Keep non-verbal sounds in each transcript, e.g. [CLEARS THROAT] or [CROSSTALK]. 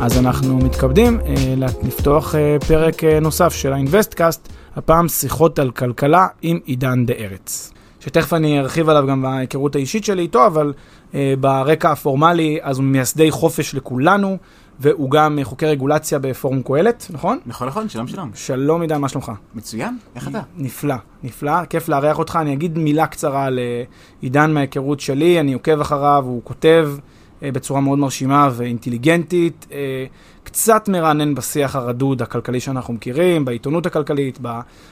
אז אנחנו מתכבדים אה, לפתוח אה, פרק אה, נוסף של האינוויסטקאסט, הפעם שיחות על כלכלה עם עידן דה ארץ. שתכף אני ארחיב עליו גם בהיכרות האישית שלי איתו, אבל אה, ברקע הפורמלי, אז הוא מייסדי חופש לכולנו, והוא גם חוקר רגולציה בפורום קהלת, נכון? נכון, נכון, שלום שלום. שלום עידן, מה שלומך? מצוין, איך אתה? נפלא, נפלא, כיף לארח אותך. אני אגיד מילה קצרה על אה, עידן מההיכרות שלי, אני עוקב אחריו, הוא כותב בצורה מאוד מרשימה ואינטליגנטית. אה, קצת מרענן בשיח הרדוד הכלכלי שאנחנו מכירים, בעיתונות הכלכלית,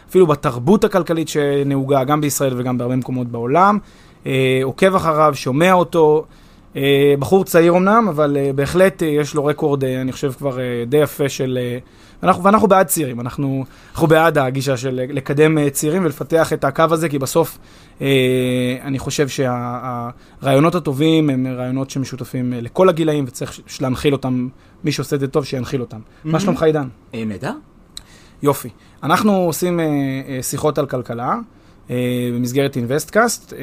אפילו בתרבות הכלכלית שנהוגה גם בישראל וגם בהרבה מקומות בעולם. אה, עוקב אחריו, שומע אותו. אה, בחור צעיר אמנם, אבל אה, בהחלט אה, יש לו רקורד, אה, אני חושב, כבר אה, די יפה של... ואנחנו, ואנחנו בעד צעירים, אנחנו, אנחנו בעד הגישה של לקדם אה, צעירים ולפתח את הקו הזה, כי בסוף אה, אני חושב שהרעיונות שה, הטובים הם רעיונות שמשותפים אה, לכל הגילאים, וצריך להנחיל אותם, מי שעושה את זה טוב, שינחיל אותם. Mm-hmm. מה שלומך, עידן? אה, נהדר. יופי. אנחנו עושים אה, אה, שיחות על כלכלה אה, במסגרת אינוויסטקאסט. אה,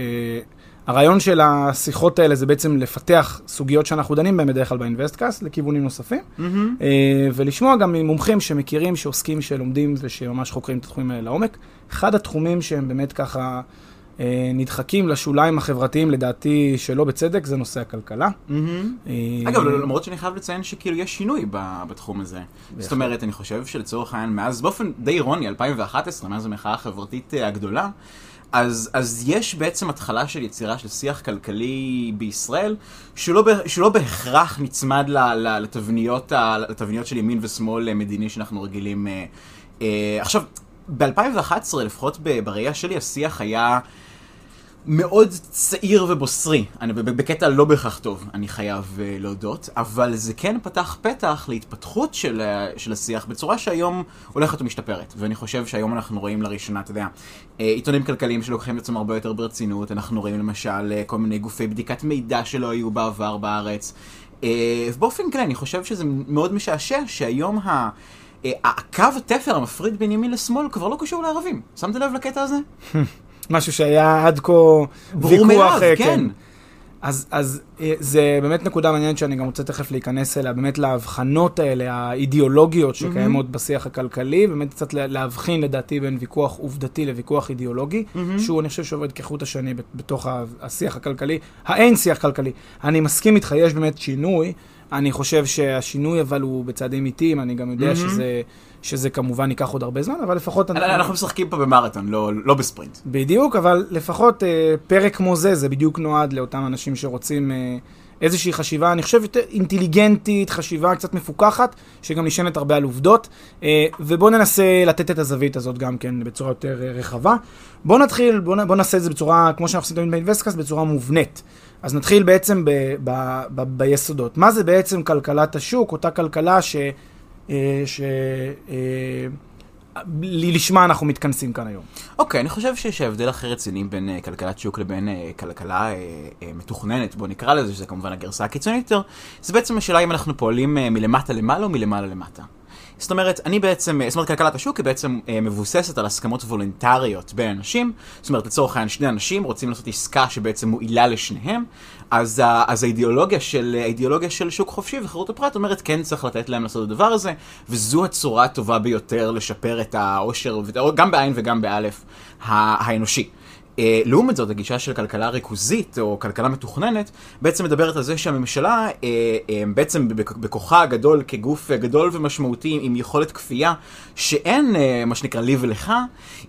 הרעיון של השיחות האלה זה בעצם לפתח סוגיות שאנחנו דנים בהן בדרך כלל באינוויסטקאסט לכיוונים נוספים, mm-hmm. ולשמוע גם ממומחים שמכירים, שעוסקים, שלומדים ושממש חוקרים את התחומים האלה לעומק. אחד התחומים שהם באמת ככה אה, נדחקים לשוליים החברתיים, לדעתי שלא בצדק, זה נושא הכלכלה. Mm-hmm. אגב, למרות שאני חייב לציין שכאילו יש שינוי בתחום הזה. זאת אומרת, אני חושב שלצורך העניין, מאז, באופן די אירוני, 2011, מאז המחאה החברתית הגדולה, אז, אז יש בעצם התחלה של יצירה של שיח כלכלי בישראל, שלא, שלא בהכרח נצמד ל, ל, לתבניות, ה, לתבניות של ימין ושמאל מדיני שאנחנו רגילים. אה, אה, עכשיו, ב-2011, לפחות בראייה שלי, השיח היה... מאוד צעיר ובוסרי, אני בקטע לא בהכרח טוב, אני חייב uh, להודות, אבל זה כן פתח פתח להתפתחות של, uh, של השיח בצורה שהיום הולכת ומשתפרת, ואני חושב שהיום אנחנו רואים לראשונה, אתה יודע, uh, עיתונים כלכליים שלוקחים את עצמם הרבה יותר ברצינות, אנחנו רואים למשל uh, כל מיני גופי בדיקת מידע שלא היו בעבר בארץ, uh, ובאופן כללי אני חושב שזה מאוד משעשע שהיום ה... הקו התפר המפריד בין ימין לשמאל כבר לא קשור לערבים. שמת לב לקטע הזה? [LAUGHS] משהו שהיה עד כה ויכוח. מאליו, כן. כן. אז, אז אה, זה באמת נקודה מעניינת שאני גם רוצה תכף להיכנס אליה, באמת להבחנות האלה, האידיאולוגיות שקיימות mm-hmm. בשיח הכלכלי, באמת קצת להבחין לדעתי בין ויכוח עובדתי לוויכוח אידיאולוגי, mm-hmm. שהוא אני חושב שעובד כחוט השני בתוך השיח הכלכלי, האין שיח כלכלי. אני מסכים איתך, יש באמת שינוי, אני חושב שהשינוי אבל הוא בצעדים איטיים, אני גם יודע mm-hmm. שזה... שזה כמובן ייקח עוד הרבה זמן, אבל לפחות... אנחנו משחקים פה במרתון, לא, לא בספרינט. בדיוק, אבל לפחות אה, פרק כמו זה, זה בדיוק נועד לאותם אנשים שרוצים אה, איזושהי חשיבה, אני חושב יותר אינטליגנטית, חשיבה קצת מפוקחת, שגם נשענת הרבה על עובדות, אה, ובואו ננסה לתת את הזווית הזאת גם כן בצורה יותר אה, רחבה. בואו נתחיל, בואו בוא נעשה את זה בצורה, כמו שאנחנו עושים תמיד באינבסטקאסט, בצורה מובנית. אז נתחיל בעצם ב, ב, ב, ביסודות. מה זה בעצם כלכלת השוק, אותה כלכלה ש... אה, שלשמה אה, אנחנו מתכנסים כאן היום. אוקיי, okay, אני חושב שיש הבדל אחר רציני בין uh, כלכלת שוק לבין uh, כלכלה uh, uh, מתוכננת, בוא נקרא לזה, שזה כמובן הגרסה הקיצונית יותר, זה בעצם השאלה אם אנחנו פועלים uh, מלמטה למעלה או מלמעלה למטה. זאת אומרת, אני בעצם, זאת אומרת, כלכלת השוק היא בעצם אה, מבוססת על הסכמות וולונטריות בין אנשים. זאת אומרת, לצורך העניין, שני אנשים רוצים לעשות עסקה שבעצם מועילה לשניהם, אז, אז האידיאולוגיה, של, האידיאולוגיה של שוק חופשי וחירות הפרט אומרת, כן צריך לתת להם לעשות את הדבר הזה, וזו הצורה הטובה ביותר לשפר את העושר, גם בעין וגם באלף, האנושי. אה, לעומת זאת, הגישה של כלכלה ריכוזית או כלכלה מתוכננת, בעצם מדברת על זה שהממשלה, אה, אה, בעצם בכוחה הגדול כגוף גדול ומשמעותי עם יכולת כפייה, שאין מה שנקרא לי ולך,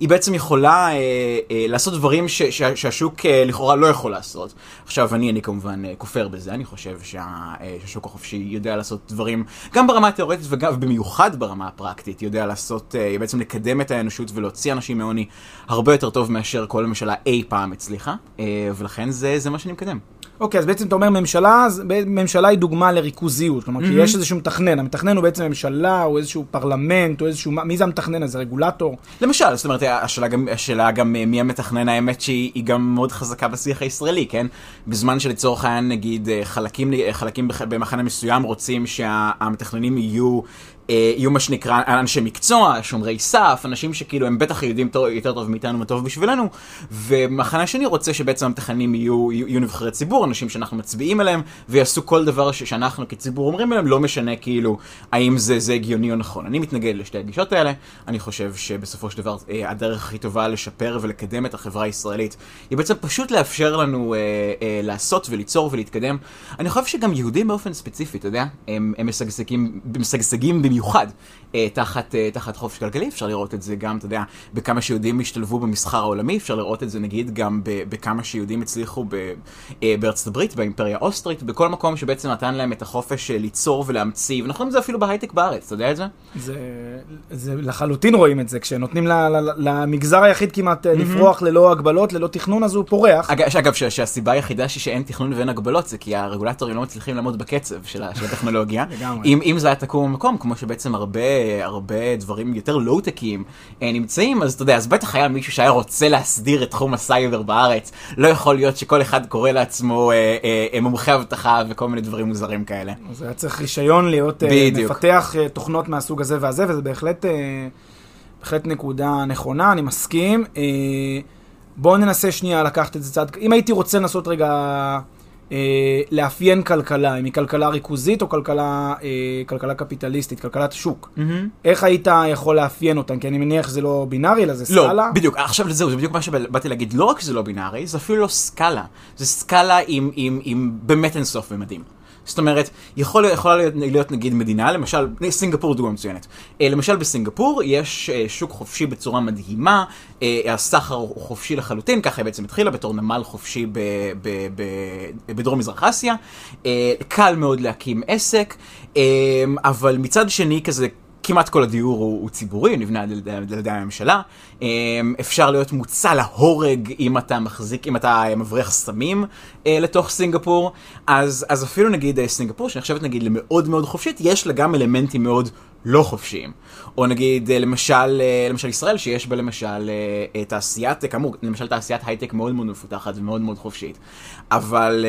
היא בעצם יכולה לעשות דברים ש, ש, שהשוק לכאורה לא יכול לעשות. עכשיו, אני, אני כמובן כופר בזה, אני חושב שה, שהשוק החופשי יודע לעשות דברים, גם ברמה התיאורטית וגם במיוחד ברמה הפרקטית, יודע לעשות, בעצם לקדם את האנושות ולהוציא אנשים מעוני הרבה יותר טוב מאשר כל ממשלה אי פעם הצליחה, אה, ולכן זה, זה מה שאני מקדם. אוקיי, אז בעצם אתה אומר ממשלה, ממשלה היא דוגמה לריכוזיות, כלומר, mm-hmm. שיש איזשהו מתכנן, המתכנן הוא בעצם ממשלה, או איזשהו פרלמנט, או איזשהו, מי זה המתכנן הזה, רגולטור? למשל, זאת אומרת, השאלה גם, השאלה גם אה, מי המתכנן, האמת שהיא גם מאוד חזקה בשיח הישראלי, כן? בזמן שלצורך העניין, נגיד, אה, חלקים, חלקים במחנה מסוים רוצים שהמתכננים יהיו יהיו מה שנקרא אנשי מקצוע, שומרי סף, אנשים שכאילו הם בטח יודעים יותר טוב מאיתנו מה טוב בשבילנו, ומחנה שני רוצה שבעצם המתכננים יהיו, יהיו, יהיו נבחרי ציבור, אנשים שאנחנו מצביעים עליהם, ויעשו כל דבר שאנחנו כציבור אומרים להם, לא משנה כאילו האם זה, זה הגיוני או נכון. אני מתנגד לשתי הגישות האלה, אני חושב שבסופו של דבר אה, הדרך הכי טובה לשפר ולקדם את החברה הישראלית, היא בעצם פשוט לאפשר לנו אה, אה, לעשות וליצור ולהתקדם. אני חושב שגם יהודים באופן ספציפי, אתה יודע, הם, הם משגשגים, משגשגים במיוחד אה, תחת, אה, תחת חופש כלכלי, אפשר לראות את זה גם, אתה יודע, בכמה שיהודים השתלבו במסחר העולמי, אפשר לראות את זה נגיד גם בכמה שיהודים הצליחו ב, אה, בארצות הברית, באימפריה האוסטרית, בכל מקום שבעצם נתן להם את החופש אה, ליצור ולהמציא, ואנחנו רואים את זה אפילו בהייטק בארץ, אתה יודע את זה? זה, זה לחלוטין רואים את זה, כשנותנים ל, ל, למגזר היחיד כמעט mm-hmm. לפרוח ללא הגבלות, ללא תכנון, אז הוא פורח. אגב, אגב שהסיבה היחידה שאין תכנון ואין הגבלות זה כי הרגולטורים לא מצליחים לעמוד בקצב של, של הטכנולוגיה. [LAUGHS] אם, אם זה היה תקום במקום, כמו שבעצם הרבה, הרבה דברים יותר low-טקיים אה, נמצאים, אז אתה יודע, אז בטח היה מישהו שהיה רוצה להסדיר את תחום הסייבר בארץ. לא יכול להיות שכל אחד קורא לעצמו אה, אה, אה מומחה אבטחה וכל מיני דברים מוזרים כאלה. אז היה צריך רישיון להיות, אה, מפתח אה, תוכנות מהסוג הזה והזה, וזה בהחלט, אה, בהחלט נקודה נכונה, אני מסכים. אה, בואו ננסה שנייה לקחת את זה צעד, אם הייתי רוצה לנסות רגע... אה, לאפיין כלכלה, אם היא כלכלה ריכוזית או כלכלה, אה, כלכלה קפיטליסטית, כלכלת שוק. Mm-hmm. איך היית יכול לאפיין אותן? כי אני מניח שזה לא בינארי, אלא זה לא, סקאלה. לא, בדיוק. עכשיו זהו, זה בדיוק מה שבאתי להגיד. לא רק שזה לא בינארי, זה אפילו לא סקאלה. זה סקאלה עם, עם, עם באמת אינסוף ממדים. זאת אומרת, יכול, יכולה להיות, להיות נגיד מדינה, למשל, סינגפור דוגמה מצוינת. אה, למשל בסינגפור יש אה, שוק חופשי בצורה מדהימה, אה, הסחר הוא חופשי לחלוטין, ככה היא בעצם התחילה בתור נמל חופשי ב, ב, ב, בדרום מזרח אסיה. קל מאוד להקים עסק, אבל מצד שני כזה כמעט כל הדיור הוא, הוא ציבורי, נבנה על ידי הממשלה. אמ, אפשר להיות מוצא להורג אם אתה מחזיק, אם אתה מבריח סמים אה, לתוך סינגפור. אז, אז אפילו נגיד אה, סינגפור, שנחשבת נגיד למאוד מאוד חופשית, יש לה גם אלמנטים מאוד לא חופשיים. או נגיד, אה, למשל, אה, למשל ישראל, שיש בה למשל אה, תעשיית, כאמור, למשל תעשיית הייטק מאוד מאוד מפותחת ומאוד מאוד חופשית. אבל,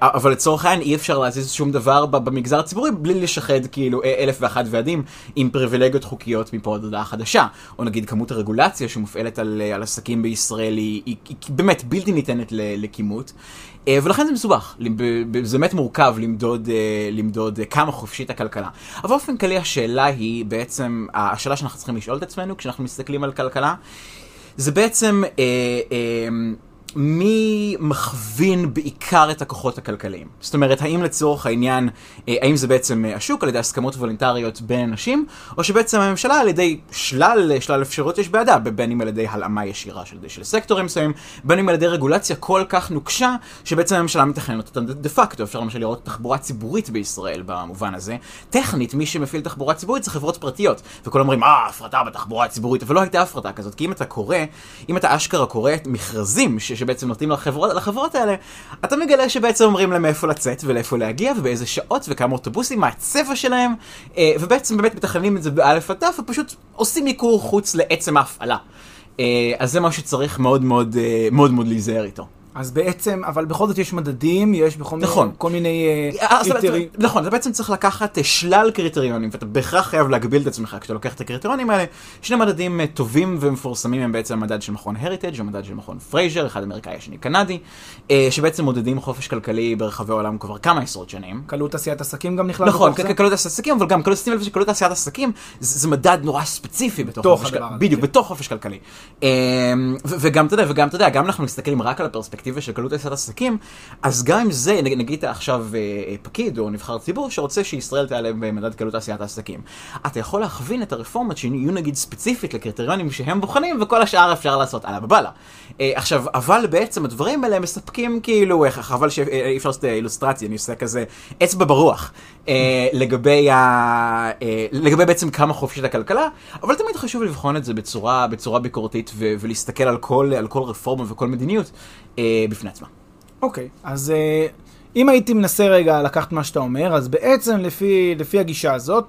אבל לצורך העניין אי אפשר להזיז שום דבר במגזר הציבורי בלי לשחד כאילו אלף ואחת ועדים עם פריבילגיות חוקיות מפה עד הודעה חדשה. או נגיד כמות הרגולציה שמופעלת על, על עסקים בישראל היא, היא, היא באמת בלתי ניתנת לכימות. אה, ולכן זה מסובך, זה באמת מורכב למדוד, אה, למדוד אה, כמה חופשית הכלכלה. אבל באופן כללי השאלה היא בעצם, השאלה שאנחנו צריכים לשאול את עצמנו כשאנחנו מסתכלים על כלכלה, זה בעצם אה, אה, מי מכווין בעיקר את הכוחות הכלכליים? זאת אומרת, האם לצורך העניין, אה, האם זה בעצם אה, השוק על ידי הסכמות וולונטריות בין אנשים, או שבעצם הממשלה על ידי שלל, אה, שלל אפשרויות יש בידה, בין אם על ידי הלאמה ישירה של, של סקטורים מסוימים, בין אם על ידי רגולציה כל כך נוקשה, שבעצם הממשלה מתכננת אותה דה פקטו. אפשר למשל לראות תחבורה ציבורית בישראל במובן הזה. טכנית, מי שמפעיל תחבורה ציבורית זה חברות פרטיות. וכולם אומרים, אה, הפרטה בתחבורה הציבורית, אבל לא הייתה הפרטה כזאת, כי אם אתה קורא, אם אתה אשכרה קורא מכרזים שבעצם נותנים לחברות, לחברות האלה, אתה מגלה שבעצם אומרים להם איפה לצאת ולאיפה להגיע ובאיזה שעות וכמה אוטובוסים, מה הצבע שלהם, אה, ובעצם באמת מתכננים את זה באלף עד תף ופשוט עושים מיקור חוץ לעצם ההפעלה. אה, אז זה מה שצריך מאוד מאוד, אה, מאוד מאוד להיזהר איתו. אז בעצם, אבל בכל זאת יש מדדים, יש בכל נכון. מיני, כל מיני אז אתה קריטריונים. בעצם- נכון, אתה בעצם צריך לקחת אה, שלל קריטריונים, ואתה בהכרח חייב להגביל את עצמך כשאתה לוקח את הקריטריונים האלה. שני מדדים אה, טובים ומפורסמים הם בעצם המדד של מכון הריטג' והמדד של מכון פרייזר, אחד אמריקאי, השני קנדי, אה, שבעצם מודדים חופש כלכלי ברחבי העולם כבר כמה עשרות שנים. קלות עשיית עסקים גם נכלל נכון? קלות תעשיית עסקים, אבל גם קלות, תעשיית עסקים זה, מדד נורא ספציפי בתוך חופש כלכלי. בדיוק, כן. בתוך חופש כלכלי. וגם, אתה יודע, וגם, אתה יודע, גם אנחנו מסתכלים רק על הפרספקטיבה של קלות תעשיית עסקים, אז גם אם זה, נגיד, נגיד עכשיו אה, אה, פקיד או נבחר ציבור שרוצה שישראל תעלה במדד קלות תעשיית העסקים, אתה יכול להכווין את הרפורמות שיהיו נגיד ספציפית לקריטריונים שהם בוחנים, וכל השאר אפשר לעשות על הבבלה. אה, עכשיו, אבל בעצם הדברים האלה מספקים כאילו, חבל שאי אפשר לעשות אילוסטרציה, אני עושה כזה אצבע ברוח. לגבי, ה, לגבי בעצם כמה חופשית הכלכלה, אבל תמיד חשוב לבחון את זה בצורה, בצורה ביקורתית ו, ולהסתכל על כל, על כל רפורמה וכל מדיניות אה, בפני עצמה. אוקיי, אז אה, אם הייתי מנסה רגע לקחת מה שאתה אומר, אז בעצם לפי, לפי הגישה הזאת,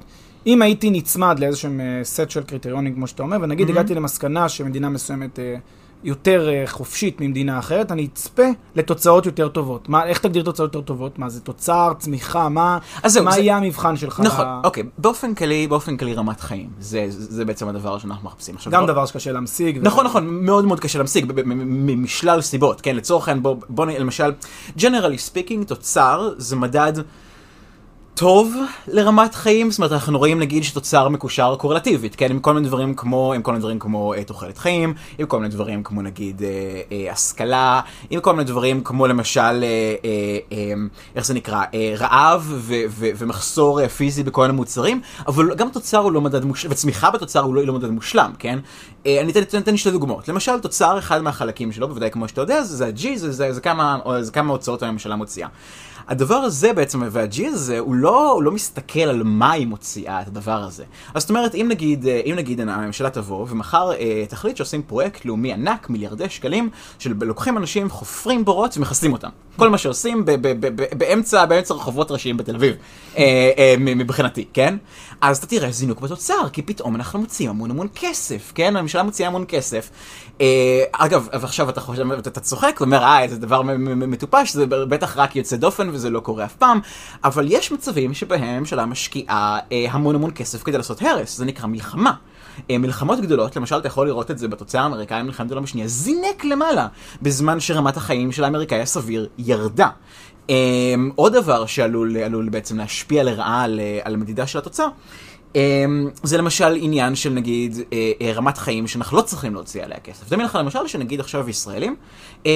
אם הייתי נצמד לאיזשהם אה, סט של קריטריונים, כמו שאתה אומר, ונגיד Mhm. הגעתי למסקנה שמדינה מסוימת אה, יותר אה, חופשית ממדינה אחרת, אני אצפה לתוצאות יותר טובות. מה, איך תגדיר תוצאות יותר טובות? מה זה תוצר, צמיחה, מה, אז זהו, מה זה- יהיה המבחן שלך? נכון, ל- אוקיי, באופן כללי, באופן כללי רמת חיים, זה, זה, בעצם הדבר שאנחנו מחפשים. עכשיו, גם בוא- דבר שקשה להמשיג. נכון, נכון, מאוד מאוד קשה להמשיג, ב- ב- מ- מ- משלל סיבות, כן, לצורך העניין, בוא, בוא נ... למשל, generally speaking, תוצר זה מדד טוב לרמת חיים, זאת אומרת, אנחנו רואים נגיד שתוצר מקושר קורלטיבית, כן, עם כל מיני דברים כמו, עם כל מיני דברים כמו אה, תוחלת חיים, עם כל מיני דברים כמו נגיד אה, אה, השכלה, עם כל מיני דברים כמו למשל, אה, אה, אה, איך זה נקרא, אה, רעב ו- ו- ומחסור אה, פיזי בכל מיני מוצרים, אבל גם תוצר הוא לא מדד מושלם, וצמיחה בתוצר הוא לא, לא מדד מושלם, כן? אה, אני אתן, אתן, אתן שתי דוגמאות. למשל, תוצר, אחד מהחלקים שלו, בוודאי כמו שאתה יודע, זה, זה ה-G, זה, זה, זה, כמה, או זה כמה הוצאות הממשלה מוציאה. הדבר הזה בעצם, וה-G הזה, הוא לא, הוא לא מסתכל על מה היא מוציאה את הדבר הזה. אז זאת אומרת, אם נגיד, אה, אם נגיד הממשלה תבוא, ומחר אה, תחליט שעושים פרויקט לאומי ענק, מיליארדי שקלים, שלוקחים אנשים, חופרים בורות ומכסים אותם. כל מה שעושים באמצע, באמצע רחובות ראשיים בתל אביב, אה, אה, מבחינתי, כן? אז אתה תראה זינוק בתוצר, כי פתאום אנחנו מוציאים המון המון כסף, כן? הממשלה מוציאה המון כסף. אה, אגב, ועכשיו אתה חושב, אתה צוחק, ואומר, אה, איזה דבר מטופש, זה בטח רק יוצא דופן וזה לא קורה אף פעם, אבל יש מצבים שבהם הממשלה משקיעה המון המון כסף כדי לעשות הרס, זה נקרא מלחמה. אה, מלחמות גדולות, למשל אתה יכול לראות את זה בתוצאה האמריקאי במלחמת העולם השנייה, זינק למעלה, בזמן שרמת החיים של האמריקאי הסביר ירדה. Um, עוד דבר שעלול עלול בעצם להשפיע לרעה על, אה, על המדידה של התוצאה, זה למשל עניין של נגיד uh, uh, רמת חיים שאנחנו לא צריכים להוציא עליה כסף. דמיין לך למשל שנגיד עכשיו ישראלים uh,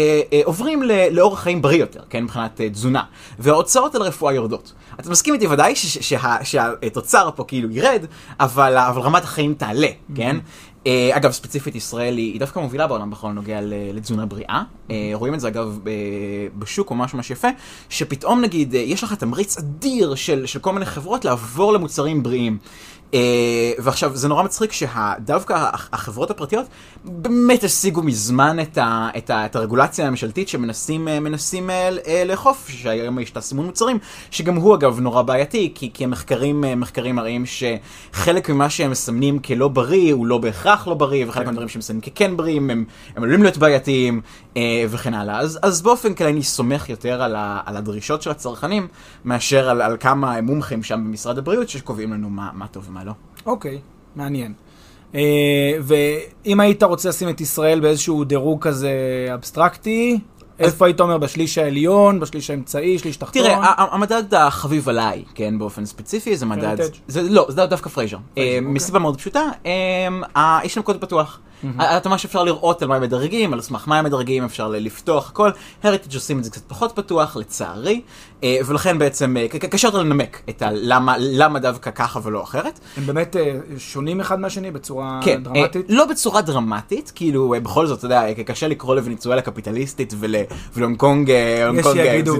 עוברים לאורח חיים בריא יותר, כן, מבחינת תזונה, וההוצאות על רפואה יורדות. אתה מסכים איתי ודאי שהתוצר פה כאילו ירד, אבל, אבל רמת החיים תעלה, כן? Uh, אגב, ספציפית ישראל היא, דווקא מובילה בעולם בכל הנוגע לתזונה בריאה. Uh, רואים את זה אגב ב- בשוק ממש ממש יפה, שפתאום נגיד יש לך תמריץ אדיר של, של כל מיני חברות לעבור למוצרים בריאים. Uh, ועכשיו, זה נורא מצחיק שדווקא החברות הפרטיות באמת השיגו מזמן את, ה, את, ה, את הרגולציה הממשלתית שמנסים מנסים, uh, uh, לאכוף, שהיום יש את הסימון מוצרים, שגם הוא אגב נורא בעייתי, כי, כי המחקרים מחקרים מראים שחלק ממה שהם מסמנים כלא בריא הוא לא בהכרח לא בריא, וחלק כן. מהדברים שהם מסמנים ככן בריאים הם, הם עלולים להיות בעייתיים וכן הלאה. אז, אז באופן כללי אני סומך יותר על, ה, על הדרישות של הצרכנים, מאשר על, על כמה מומחים שם במשרד הבריאות שקובעים לנו מה, מה טוב ומה לא. אוקיי, מעניין. Uh, ואם היית רוצה לשים את ישראל באיזשהו דירוג כזה אבסטרקטי, איפה היית אומר? בשליש העליון, בשליש האמצעי, שליש תחתון? תראה, המדד החביב עליי, כן, באופן ספציפי, זה מדד... זה, לא, זה דווקא פרייזר. אה, אוקיי. מסיבה מאוד פשוטה, אה, אה, יש שם קוד פתוח. אה, אתה ממש אפשר לראות על מה הם מדרגים, על סמך מה הם מדרגים, אפשר לפתוח הכל. הריטג' עושים את זה קצת פחות פתוח, לצערי, אה, ולכן בעצם אה, קשה יותר לנמק את ה- למה- דווקא ככה ולא אחרת. הם באמת אה, שונים אחד מהשני בצורה כן, דרמטית? לא בצורה דרמטית, כאילו בכל זאת, אתה יודע, קשה לקרוא לוונצואלה קפיטליסטית ול- ולהונג קונג...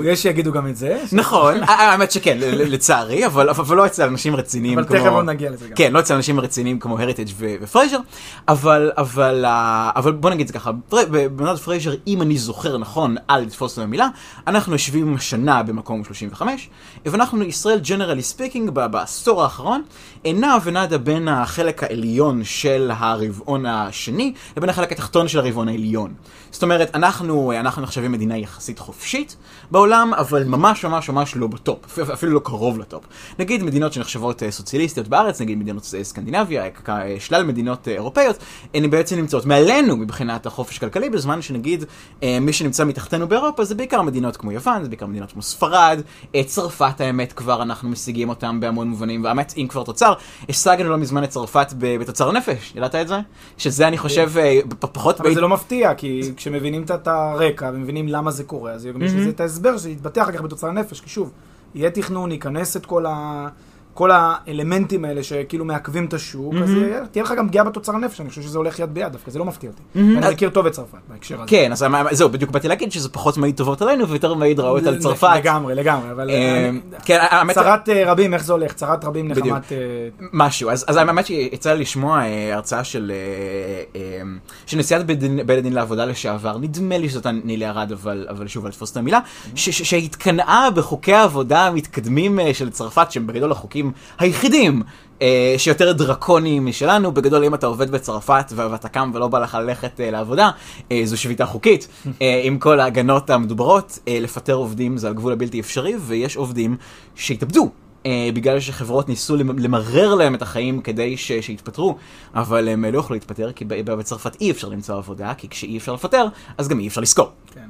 יש שיגידו, גם את זה. נכון, [LAUGHS] האמת שכן, לצערי, אבל אבל לא אצל אנשים רציניים אבל כמו... תכף עוד נגיע לזה גם. כן, לא אצל אנשים רציניים כמו הריטג' ופרייזר, אבל, אבל, אבל, בוא נגיד את זה ככה, במדד פרייזר, אם אני זוכר נכון, אל לתפוס את המילה, אנחנו יושבים השנה במקום 35, ואנחנו ישראל, generally speaking, בעשור האחרון, נעה ונדה בין החלק העליון של הרבעון השני, לבין החלק התחתון של הרבעון העליון. זאת אומרת, אנחנו, אנחנו נחשבים מדינה יחסית חופשית בעולם, אבל ממש ממש ממש לא בטופ, אפילו לא קרוב לטופ. נגיד מדינות שנחשבות סוציאליסטיות בארץ, נגיד מדינות סקנדינביה, שלל מדינות אירופאיות, הן בעצם נמצאות מעלינו מבחינת החופש כלכלי, בזמן שנגיד מי שנמצא מתחתנו באירופה זה בעיקר מדינות כמו יוון, זה בעיקר מדינות כמו ספרד, צרפת האמת כבר אנחנו משיגים אותם בהמון מובנים, והאמת אם כבר תוצר, השגנו לא מזמן את צרפת בתוצר נפש, ידעת את זה? שזה אני חושב פחות... אבל זה לא מפתיע, כי כשמבינים את הרקע ומבינים למה זה קורה, אז יש לזה את ההסבר שיתבטא אחר כך בתוצר נפש, כי שוב, יהיה תכנון, ייכנס את כל ה... כל האלמנטים האלה שכאילו מעכבים את השוק, אז תהיה לך גם פגיעה בתוצר הנפש, אני חושב שזה הולך יד ביד, דווקא זה לא מפתיע אותי. אני מכיר טוב את צרפת בהקשר הזה. כן, אז זהו, בדיוק באתי להגיד שזה פחות מעיד טובות עלינו ויותר מעיד רעות על צרפת. לגמרי, לגמרי, אבל צרת רבים, איך זה הולך? צרת רבים נחמת... משהו, אז האמת שיצא לי לשמוע הרצאה של נשיאת בית הדין לעבודה לשעבר, נדמה לי שזאת נילי ארד, אבל שוב, אל תפוס את המילה, שהתקנאה בחוקי העבודה המתקדמים של צרפת, שהם בגדול החוקים היחידים אה, שיותר דרקוניים משלנו, בגדול אם אתה עובד בצרפת ואתה קם ולא בא לך ללכת אה, לעבודה, אה, זו שביתה חוקית, [LAUGHS] אה, עם כל ההגנות המדוברות, אה, לפטר עובדים זה על גבול הבלתי אפשרי, ויש עובדים שהתאבדו. Uh, בגלל שחברות ניסו למרר להם את החיים כדי ש- שיתפטרו, אבל הם לא יכלו להתפטר כי בצרפת אי אפשר למצוא עבודה, כי כשאי אפשר לפטר, אז גם אי אפשר לשכור. כן.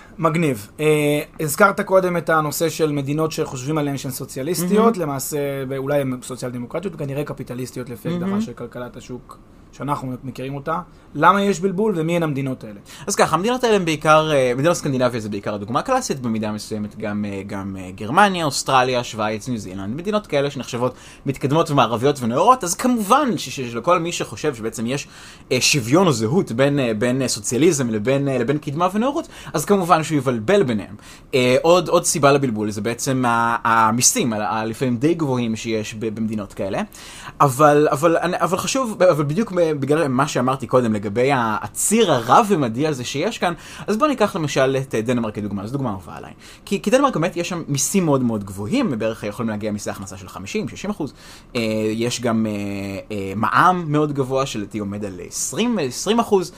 מגניב. Uh, הזכרת קודם את הנושא של מדינות שחושבים עליהן שהן סוציאליסטיות, mm-hmm. למעשה אולי הן סוציאל דמוקרטיות, וכנראה קפיטליסטיות לפי mm-hmm. הגדרה של כלכלת השוק שאנחנו מכירים אותה. למה יש בלבול ומי הן המדינות האלה? אז ככה, המדינות האלה הן בעיקר, מדינות סקנדינביה זה בעיקר הדוגמה הקלאסית, במידה מסוימת גם, גם גרמניה, אוסטרליה, שווייץ, ניו זילנד, מדינות כאלה שנחשבות מתקדמות ומערביות ונאורות, אז כמובן שלכל מי שחושב שבעצם יש שוויון או זהות בין, בין סוציאליזם לבין, לבין קדמה ונאורות, אז כמובן שהוא יבלבל ביניהם. עוד, עוד סיבה לבלבול זה בעצם המיסים, הלפעמים די גבוהים שיש במדינות כאלה, אבל, אבל, אבל חשוב, אבל בדיוק בגלל מה שאמרתי קודם לגבי הציר הרב-ממדי הזה שיש כאן, אז בואו ניקח למשל את דנמרק כדוגמה, זו דוגמה אהובה עליי. כי, כי דנמרק באמת יש שם מיסים מאוד מאוד גבוהים, בערך יכולים להגיע מיסי הכנסה של 50-60 אחוז. אה, יש גם אה, אה, מע"מ מאוד גבוה שלדעתי עומד על 20, 20 אחוז,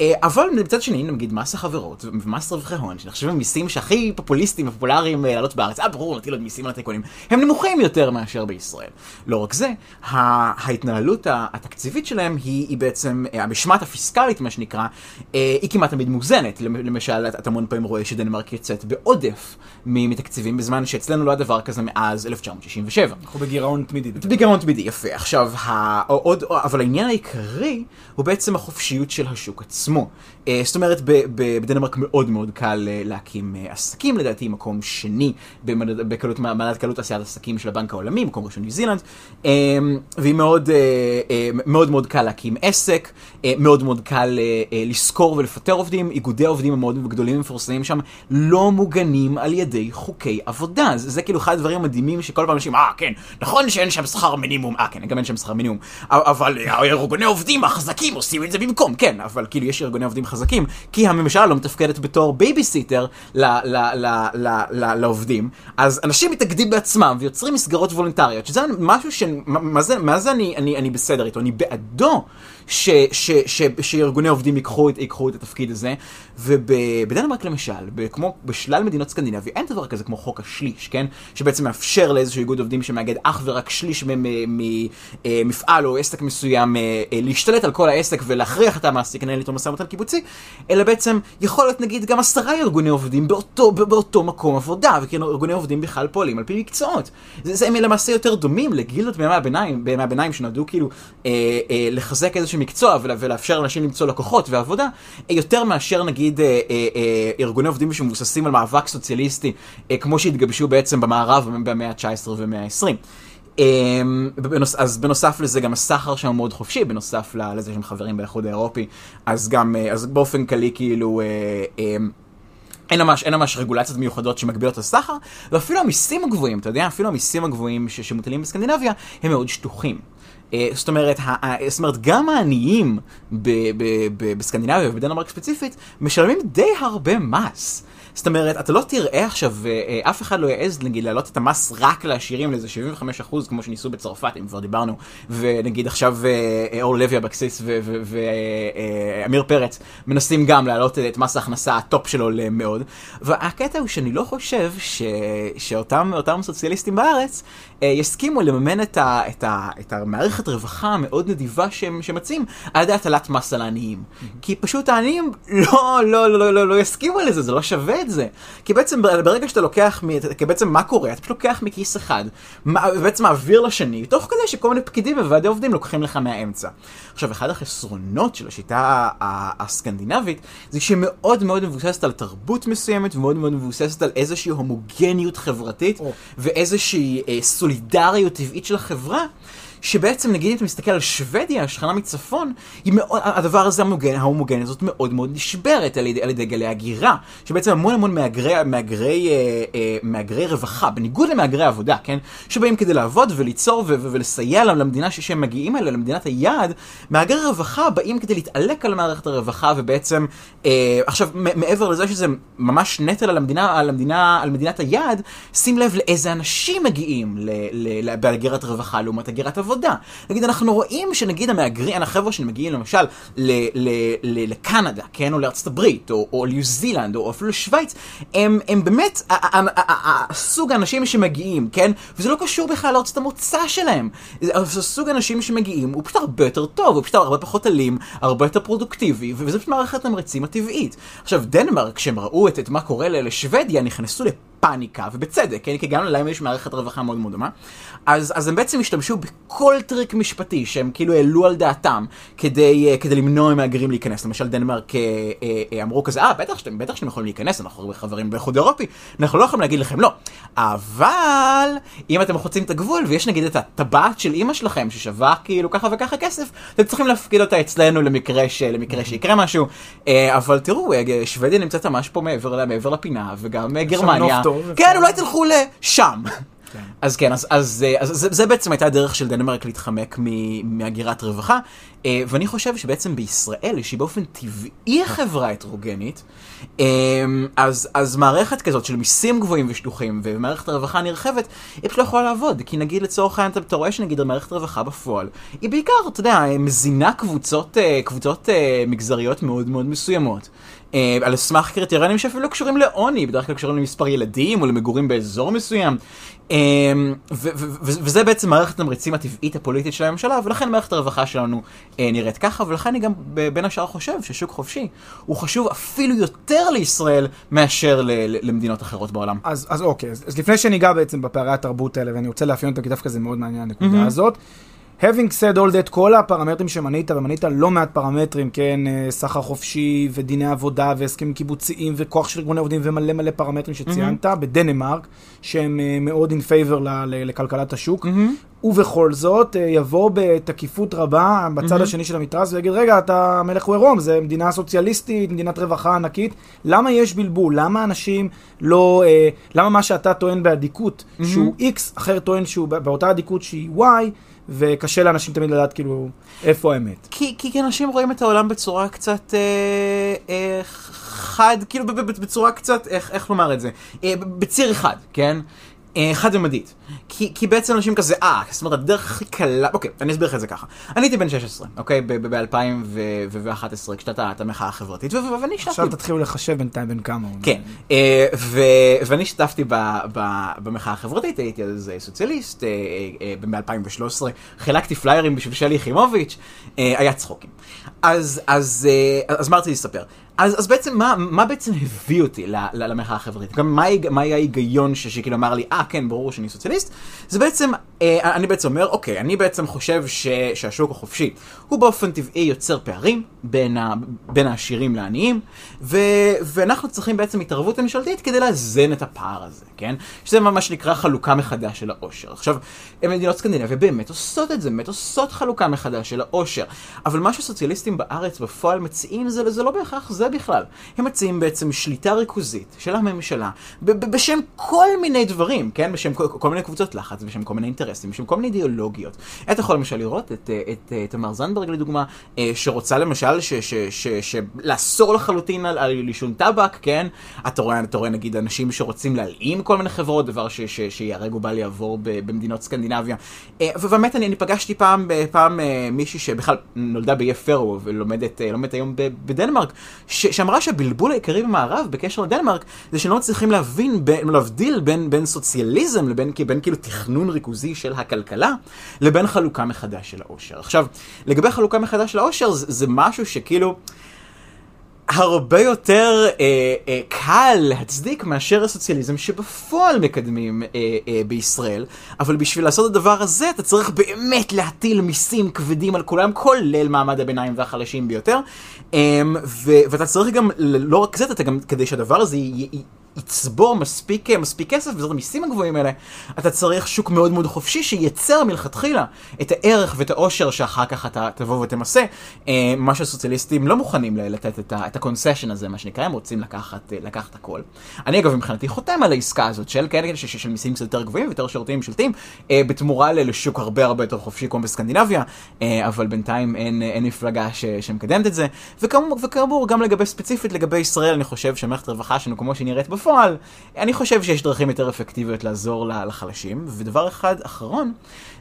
אה, אבל מצד שני, נגיד מס החברות ומס רווחי הון, שנחשבים מיסים שהכי פופוליסטיים ופופולריים אה, לעלות בארץ, אה ברור, נטיל עוד מיסים על הטייקונים, הם נמוכים יותר מאשר בישראל. לא רק זה, ההתנהלות התקציבית שלהם היא, היא בעצם, אה, המשמעת הפיסקלית, מה שנקרא, אה, היא כמעט תמיד מאוזנת. למשל, אתה המון פעמים רואה שדנמרק יוצאת בעודף מתקציבים, בזמן שאצלנו לא היה דבר כזה מאז 1967. אנחנו בגירעון תמידי. בגירעון תמידי, יפה. עכשיו, העוד, אבל העניין העיקרי הוא בעצם החופשיות של השוק עצמו. אה, זאת אומרת, בדנמרק מאוד מאוד קל להקים עסקים, לדעתי מקום שני בקלות, מעלת קלות עשיית עסקים של הבנק העולמי, מקום ראשון ניו זילנד, והיא מאוד מאוד מאוד קל להקים עסק, מאוד מאוד קל לשכור ולפטר עובדים, איגודי העובדים המאוד גדולים ומפורסמים שם לא מוגנים על ידי חוקי עבודה. זה, זה כאילו אחד הדברים המדהימים שכל פעם אנשים, אה כן, נכון שאין שם שכר מינימום, אה כן, גם אין שם שכר מינימום, אבל ארגוני עובדים החזקים עושים את זה במקום, כן, אבל כאילו יש ארגוני עובדים חזקים, כי הממשלה לא מתפקדת בתור בייביסיטר לעובדים, אז אנשים מתאגדים בעצמם ויוצרים מסגרות וולונטריות, שזה משהו ש... מה זה, מה זה אני, אני, אני בסדר איתו, אני בעדו. ש, ש, ש, שארגוני עובדים ייקחו, ייקחו את התפקיד הזה. ובדנמרק למשל, כמו בשלל מדינות סקנדינביה, אין דבר כזה כמו חוק השליש, כן? שבעצם מאפשר לאיזשהו איגוד עובדים שמאגד אך ורק שליש ממפעל או עסק מסוים אה, אה, להשתלט על כל העסק ולהכריח את המעסיק לנהל איתו משא ומתן קיבוצי, אלא בעצם יכול להיות נגיד גם עשרה ארגוני עובדים באותו, באותו מקום עבודה, וכאילו ארגוני עובדים בכלל פועלים על פי מקצועות. זה, זה הם למעשה יותר דומים לגילדות בימי הביניים, בימי הביניים שנועדו כאילו אה, אה, לחזק איזשהם מקצוע ולאפשר לאנשים למצוא לקוחות ועבודה, יותר מאשר נגיד ארגוני עובדים שמבוססים על מאבק סוציאליסטי, כמו שהתגבשו בעצם במערב במאה ה-19 ומאה ה-20. אז בנוסף לזה גם הסחר שם מאוד חופשי, בנוסף לזה שהם חברים באיחוד האירופי, אז גם, אז באופן כללי כאילו... אין ממש, אין ממש רגולציות מיוחדות שמגבילות את הסחר, ואפילו המיסים הגבוהים, אתה יודע, אפילו המיסים הגבוהים שמוטלים בסקנדינביה, הם מאוד שטוחים. זאת אומרת, זאת אומרת, גם העניים בסקנדינביה ובדנמרק ספציפית, משלמים די הרבה מס. זאת אומרת, אתה לא תראה עכשיו, אה, אף אחד לא יעז, נגיד, להעלות את המס רק לעשירים לאיזה 75 כמו שניסו בצרפת, אם כבר דיברנו, ונגיד עכשיו אה, אה, אורלי לוי אבקסיס ועמיר פרץ מנסים גם להעלות את מס ההכנסה ה top שלו למאוד, והקטע הוא שאני לא חושב ש... שאותם סוציאליסטים בארץ יסכימו לממן את, ה... את, ה... את המערכת רווחה המאוד נדיבה שהם מציעים על ידי הטלת מס על העניים. Mm-hmm. כי פשוט העניים לא, לא, לא, לא, לא, לא יסכימו לזה, זה לא שווה את זה. כי בעצם ברגע שאתה לוקח, כי בעצם מה קורה? אתה פשוט לוקח מכיס אחד, ובעצם מעביר לשני, תוך כדי שכל מיני פקידים וועדי עובדים לוקחים לך מהאמצע. עכשיו, אחד החסרונות של השיטה הסקנדינבית, זה שהיא מאוד מאוד מבוססת על תרבות מסוימת, ומאוד מאוד מבוססת על איזושהי הומוגניות חברתית, oh. ואיזושהי אה, סולידריות טבעית של החברה. שבעצם נגיד אם אתה מסתכל על שוודיה, השכנה מצפון, מאוד, הדבר הזה המוגן, ההומוגניה הזאת מאוד מאוד נשברת על ידי, על ידי גלי הגירה, שבעצם המון המון מהגרי, מהגרי, אה, אה, מהגרי רווחה, בניגוד למהגרי עבודה, כן, שבאים כדי לעבוד וליצור ו- ו- ולסייע למדינה שהם מגיעים אליה, למדינת היעד, מהגרי רווחה באים כדי להתעלק על מערכת הרווחה ובעצם, אה, עכשיו מעבר לזה שזה ממש נטל על המדינה, על המדינה, על מדינת היעד, שים לב לאיזה אנשים מגיעים בהגירת רווחה לעומת הגירת עבודה. עבודה. נגיד, אנחנו רואים שנגיד המהגרים, החבר'ה שמגיעים למשל לקנדה, כן, או לארצות הברית, או, או ניו זילנד, או אפילו לשוויץ, הם, הם באמת הסוג האנשים שמגיעים, כן, וזה לא קשור בכלל לארצות המוצא שלהם. זה סוג האנשים שמגיעים, הוא פשוט הרבה יותר טוב, הוא פשוט הרבה פחות אלים, הרבה יותר פרודוקטיבי, וזה פשוט מערכת התמריצים הטבעית. עכשיו, דנמרק, כשהם ראו את, את מה קורה לשוודיה, נכנסו לפ... פאניקה, ובצדק, כן? כי גם להם יש מערכת רווחה מאוד מאוד דומה. אז, אז הם בעצם השתמשו בכל טריק משפטי שהם כאילו העלו על דעתם כדי, uh, כדי למנוע מהגרים להיכנס. למשל דנמרק uh, uh, אמרו כזה, אה, בטח שאתם, בטח שאתם יכולים להיכנס, אנחנו חברים באיחוד אירופי, אנחנו לא יכולים להגיד לכם לא. אבל, אם אתם חוצים את הגבול ויש נגיד את הטבעת של אימא שלכם ששווה כאילו ככה וככה כסף, אתם צריכים להפקיד אותה אצלנו למקרה, ש, למקרה שיקרה משהו. אבל תראו, שוודיה נמצאת ממש פה מעבר, מעבר לפינה, וגם גרמניה. כן, אולי תלכו לשם. כן. אז כן, אז, אז, אז, אז זה, זה בעצם הייתה הדרך של דנמרק להתחמק מהגירת רווחה, אה, ואני חושב שבעצם בישראל, שהיא באופן טבעי חברה הטרוגנית, אה, אז, אז מערכת כזאת של מיסים גבוהים ושטוחים ומערכת הרווחה הנרחבת, היא פשוט לא יכולה לעבוד. כי נגיד לצורך העניין אתה רואה שנגיד מערכת רווחה בפועל, היא בעיקר, אתה יודע, מזינה קבוצות, אה, קבוצות מגזריות מאוד מאוד מסוימות. אה, על סמך קריטריונים שאפילו לא קשורים לעוני, בדרך כלל קשורים למספר ילדים או למגורים באזור מסוים. אה, וזה בעצם מערכת התמריצים הטבעית הפוליטית של הממשלה, ולכן מערכת הרווחה שלנו אה, נראית ככה, ולכן אני גם בין השאר חושב ששוק חופשי הוא חשוב אפילו יותר לישראל מאשר למדינות אחרות בעולם. אז, אז אוקיי, אז, אז לפני שניגע בעצם בפערי התרבות האלה, ואני רוצה לאפיין אותם, כי דווקא זה מאוד מעניין הנקודה mm-hmm. הזאת. Having said all that, כל הפרמטרים שמנית, ומנית לא מעט פרמטרים, כן, אה, סחר חופשי ודיני עבודה והסכמים קיבוציים וכוח של ארגוני עובדים ומלא מלא פרמטרים שציינת, mm-hmm. בדנמרק, שהם אה, מאוד in favor לכלכלת השוק. Mm-hmm. ובכל זאת, אה, יבוא בתקיפות רבה בצד mm-hmm. השני של המתרס ויגיד, רגע, אתה מלך הוא עירום, זה מדינה סוציאליסטית, מדינת רווחה ענקית. למה יש בלבול? למה אנשים לא... למה מה שאתה טוען באדיקות, mm-hmm. שהוא X, אחר טוען שהוא באותה אדיקות שהיא Y, וקשה לאנשים תמיד לדעת כאילו איפה האמת. כי, כי אנשים רואים את העולם בצורה קצת אה, אה, חד, כאילו בצורה קצת, איך, איך לומר את זה? אה, בציר אחד, כן? אה, חד-ממדית. כי, כי בעצם אנשים כזה, אה, זאת אומרת, הדרך הכי קלה, אוקיי, אני אסביר לך את זה ככה. אני הייתי בן 16, אוקיי, ב-2011, כשהייתה את המחאה החברתית, ואני השתתפתי... עכשיו תתחילו לחשב בינתיים בין כמה. כן, אה, ואני השתתפתי במחאה החברתית, הייתי אז סוציאליסט, ב-2013, חילקתי פליירים בשביל שלי יחימוביץ', היה צחוקים. אז, אז, אה, אז מה רציתי לספר? אז, אז בעצם, מה, מה בעצם הביא אותי למחאה החברתית? גם מה, מה היה ההיגיון שכאילו אמר לי, אה, ah, כן, ברור שאני סוציאליסט? זה בעצם, אה, אני בעצם אומר, אוקיי, אני בעצם חושב ש, שהשוק החופשי הוא באופן טבעי יוצר פערים בין, ה, בין העשירים לעניים, ו, ואנחנו צריכים בעצם התערבות ממשלתית כדי לאזן את הפער הזה, כן? שזה מה שנקרא חלוקה מחדש של העושר. עכשיו, מדינות סקנדינביה באמת עושות את זה, באמת עושות חלוקה מחדש של העושר, אבל מה שסוציאליסטים בארץ בפועל מציעים זה, זה לא בהכרח זה בכלל. הם מציעים בעצם שליטה ריכוזית של הממשלה בשם כל מיני דברים, כן? בשם כל, כל מיני קבוצות לחץ, בשם כל מיני אינטרסים, בשם כל מיני אידיאולוגיות. אתה יכול למשל לראות את, את, את תמר זנדברג לדוגמה, אה, שרוצה למשל לאסור לחלוטין על, על עישון טבק, כן? אתה רואה, אתה רואה נגיד אנשים שרוצים להלאים כל מיני חברות, דבר שייהרג ובל יעבור במדינות סקנדינביה. אה, ובאמת אני, אני פגשתי פעם, פעם אה, מישהי שבכלל נולדה באיי פרו ולומדת היום בדנמרק, ש, שאמרה שהבלבול העיקרי במערב בקשר לדנמרק זה שלא מצליחים להבין, בין, להבדיל בין, בין סוציאליזם לבין בין כאילו תכנון ריכוזי של הכלכלה, לבין חלוקה מחדש של העושר. עכשיו, לגבי חלוקה מחדש של העושר, זה, זה משהו שכאילו... הרבה יותר אה, אה, קל להצדיק מאשר הסוציאליזם שבפועל מקדמים אה, אה, בישראל, אבל בשביל לעשות את הדבר הזה אתה צריך באמת להטיל מיסים כבדים על כולם, כולל מעמד הביניים והחלשים ביותר, ואתה צריך גם, לא רק זה, אתה גם, כדי שהדבר הזה יצבור מספיק, מספיק כסף, וזאת המיסים הגבוהים האלה, אתה צריך שוק מאוד מאוד חופשי שייצר מלכתחילה את הערך ואת העושר שאחר כך אתה תבוא ותמסה, אה, מה שהסוציאליסטים לא מוכנים לתת את, את הקונסשן הזה, מה שנקרא, הם רוצים לקחת, אה, לקחת הכל. אני אגב מבחינתי חותם על העסקה הזאת של כאלה של, של מיסים קצת יותר גבוהים ויותר שירותים ממשלתיים, אה, בתמורה לשוק הרבה הרבה יותר חופשי כמו בסקנדינביה, אבל בינתיים אין, אין מפלגה ש, שמקדמת את זה, וכאמור, וכאמור גם לגבי ספציפית לגבי ישראל, אני חושב שמערכת הרווחה שלנו כמו שהיא בפועל, אני חושב שיש דרכים יותר אפקטיביות לעזור לחלשים. ודבר אחד אחרון,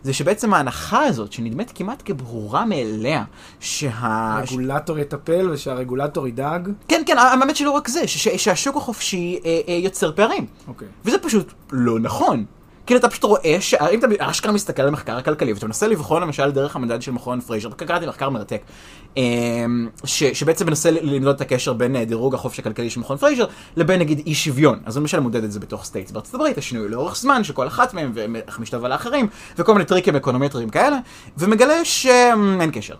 זה שבעצם ההנחה הזאת, שנדמת כמעט כברורה מאליה, שה... הרגולטור יטפל ושהרגולטור ידאג? כן, כן, האמת שלא רק זה, שהשוק החופשי אה, אה, יוצר פערים. אוקיי. וזה פשוט לא נכון. כאילו אתה פשוט רואה שאם אתה אשכרה מסתכל על מחקר הכלכלי ואתה מנסה לבחון למשל דרך המדד של מכון פרייזר, קראתי מחקר מרתק, אמ, ש, שבעצם מנסה למדוד את הקשר בין אה, דירוג החופש הכלכלי של מכון פרייזר לבין נגיד אי שוויון. אז למשל מודד את זה בתוך states בארצות הברית, השינוי לאורך זמן של כל אחת מהם ואיך משתווה לאחרים וכל מיני טריקים אקונומטריים כאלה, ומגלה שאין קשר.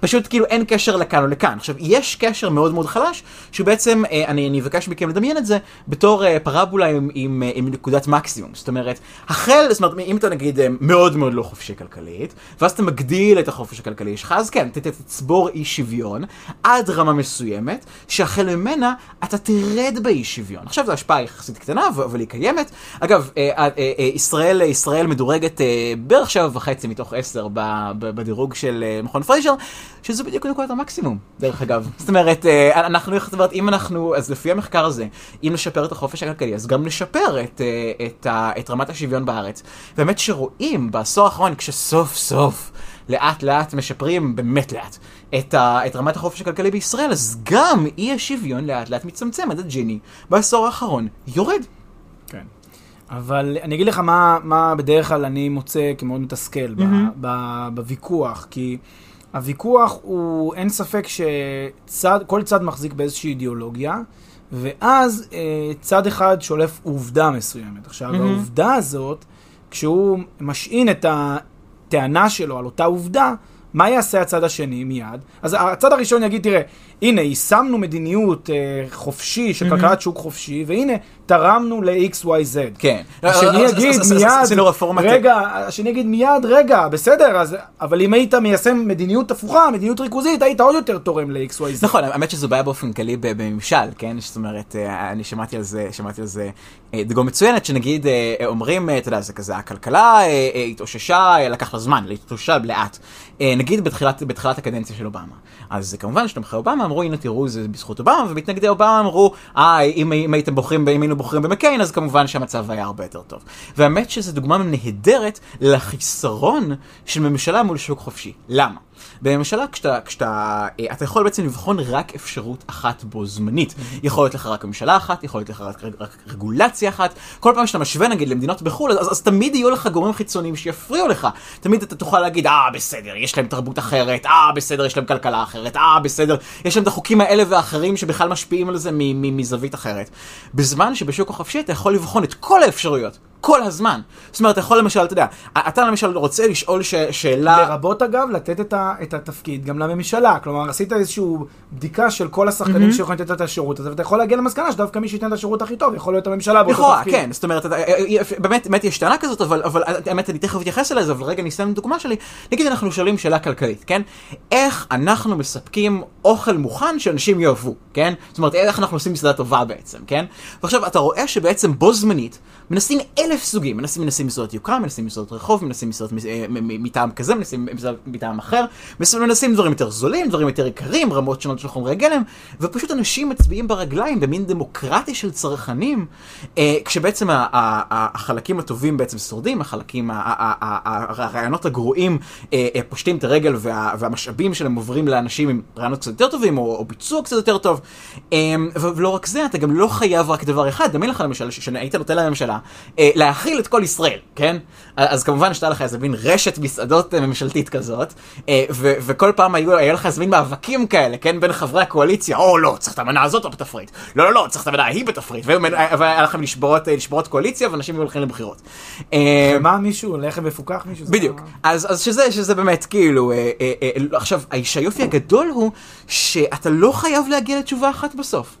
פשוט כאילו אין קשר לכאן או לכאן. עכשיו, יש קשר מאוד מאוד חלש, שהוא בעצם, אה, אני, אני אבקש מכם לדמיין את זה, בתור אה, פרבולה עם, עם, אה, עם נקודת מקסימום. זאת אומרת, החל, זאת אומרת, אם אתה נגיד אה, מאוד מאוד לא חופשי כלכלית, ואז אתה מגדיל את החופש הכלכלי שלך, אז כן, אתה תצבור אי שוויון עד רמה מסוימת, שהחל ממנה אתה תרד באי שוויון. עכשיו זו השפעה יחסית קטנה, אבל היא קיימת. אגב, אה, אה, אה, אה ישראל, ישראל מדורגת אה, בערך שבע וחצי מתוך עשר בדירוג של אה, מכון פרייזר. שזה בדיוק נקודת המקסימום, דרך אגב. זאת אומרת, אה, אנחנו, זאת אומרת, אם אנחנו, אז לפי המחקר הזה, אם נשפר את החופש הכלכלי, אז גם נשפר את, אה, את, את רמת השוויון בארץ. באמת שרואים בעשור האחרון, כשסוף סוף, לאט לאט משפרים, באמת לאט, את, ה, את רמת החופש הכלכלי בישראל, אז גם אי השוויון לאט לאט מצמצם עד הג'יני בעשור האחרון יורד. כן. אבל אני אגיד לך מה, מה בדרך כלל אני מוצא כמאוד מתסכל mm-hmm. בוויכוח, כי... הוויכוח הוא, אין ספק שכל צד מחזיק באיזושהי אידיאולוגיה, ואז אה, צד אחד שולף עובדה מסוימת. עכשיו, mm-hmm. העובדה הזאת, כשהוא משעין את הטענה שלו על אותה עובדה, מה יעשה הצד השני מיד? אז הצד הראשון יגיד, תראה, הנה, יישמנו מדיניות אה, חופשי, של כלכלת שוק חופשי, והנה, תרמנו ל-XYZ. כן. השני יגיד מיד, רגע, השני יגיד מיד, רגע, בסדר, אז, אבל אם היית מיישם מדיניות הפוכה, מדיניות ריכוזית, היית עוד יותר תורם ל-XYZ. נכון, האמת שזו בעיה באופן כללי בממשל, כן? זאת אומרת, אה, אני שמעתי על זה, שמעתי על זה אה, דגו מצוינת, שנגיד אה, אומרים, אתה יודע, זה כזה, הכלכלה התאוששה, לקח לה זמן, להתאוששה לאט. נגיד בתחילת, בתחילת הקדנציה של אובמה. אז כמובן שתומכי אובמה אמרו, הנה תראו, זה בזכות אובמה, ומתנגדי אובמה אמרו, אה, אם, אם הייתם בוחרים, אם היינו בוחרים במקיין, אז כמובן שהמצב היה הרבה יותר טוב. והאמת שזו דוגמה נהדרת לחיסרון של ממשלה מול שוק חופשי. למה? בממשלה כשאתה, כשאתה, אה, אתה יכול בעצם לבחון רק אפשרות אחת בו זמנית. Mm-hmm. יכול להיות לך רק ממשלה אחת, יכול להיות לך רק, רק רגולציה אחת. כל פעם שאתה משווה נגיד למדינות בחו"ל, אז, אז תמיד יהיו לך גורמים חיצוניים שיפריעו לך. תמיד אתה תוכל להגיד, אה, בסדר, יש להם תרבות אחרת, אה, בסדר, יש להם כלכלה אחרת, אה, בסדר, יש להם את החוקים האלה ואחרים שבכלל משפיעים על זה מזווית אחרת. בזמן שבשוק החופשי אתה יכול לבחון את כל האפשרויות. כל הזמן. זאת אומרת, אתה יכול למשל, אתה יודע, אתה למשל רוצה לשאול ש- שאלה... לרבות אגב, לתת את, ה- את התפקיד גם לממשלה. כלומר, עשית איזושהי בדיקה של כל השחקנים mm-hmm. שיכולים לתת את השירות הזה, ואתה יכול להגיע למסקנה שדווקא מי שייתן את השירות הכי טוב, יכול להיות הממשלה באותו תפקיד. כן, זאת אומרת, אתה, אה, אה, באמת, באמת יש טענה כזאת, אבל, אבל האמת, אני תכף אתייחס אליה, אבל רגע אני אסיים דוגמה שלי. נגיד אנחנו שואלים שאלה כלכלית, כן? איך אנחנו מספקים אוכל מוכן שאנשים יאהבו, כן? זאת אומרת, איך אנחנו עושים מסעדה טובה בעצם, כן? ועכשיו, אתה רואה שבעצם בו זמנית, מנסים אלף סוגים, מנסים, מנסים מסעדות יוקרה, מנסים מסעדות רחוב, מנסים מסעדות אה, מטעם כזה, מנסים מטעם אחר, מנסים דברים יותר זולים, דברים יותר יקרים, רמות שונות של חומרי גלם, ופשוט אנשים מצביעים ברגליים במין דמוקרטי של צרכנים, אה, כשבעצם החלקים הטובים בעצם שורדים, החלקים, הרעיונות הגרועים אה, פושטים את הרגל והמשאבים שלהם עוברים לאנשים עם רעיונות קצת יותר טובים, או ביצוע קצת יותר טוב, ולא רק זה, אתה גם לא חייב רק דבר אחד, דמיין לך למשל, שהיית נותן לממשלה אה, להכיל את כל ישראל, כן? אז כמובן שתהיה לך איזה מין רשת מסעדות אה, ממשלתית כזאת, אה, ו- וכל פעם היו, היה לך איזה מין מאבקים כאלה, כן? בין חברי הקואליציה, או לא, צריך את המנה הזאת בתפריט, לא, לא, לא, צריך את המנה ההיא בתפריט, והיה לכם לשבורות, לשבורות קואליציה, ואנשים היו הולכים לבחירות. מה מישהו, לחם מפוקח מישהו? בדיוק. אז, אז שזה, שזה באמת, כאילו, עכשיו, היופי הגדול הוא שאתה לא חייב להגיע לתשובה אחת בסוף.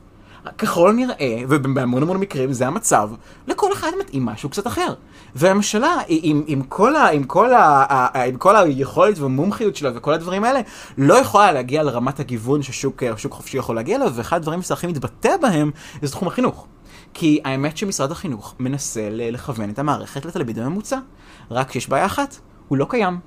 ככל נראה, ובהמון המון מקרים זה המצב, לכל אחד מתאים משהו קצת אחר. והממשלה, עם, עם, כל ה, עם, כל ה, עם כל היכולת והמומחיות שלה וכל הדברים האלה, לא יכולה להגיע לרמת הגיוון ששוק חופשי יכול להגיע אליו, ואחד הדברים שהכי מתבטא בהם זה תחום החינוך. כי האמת שמשרד החינוך מנסה לכוון את המערכת לתלמיד הממוצע. רק שיש בעיה אחת, הוא לא קיים.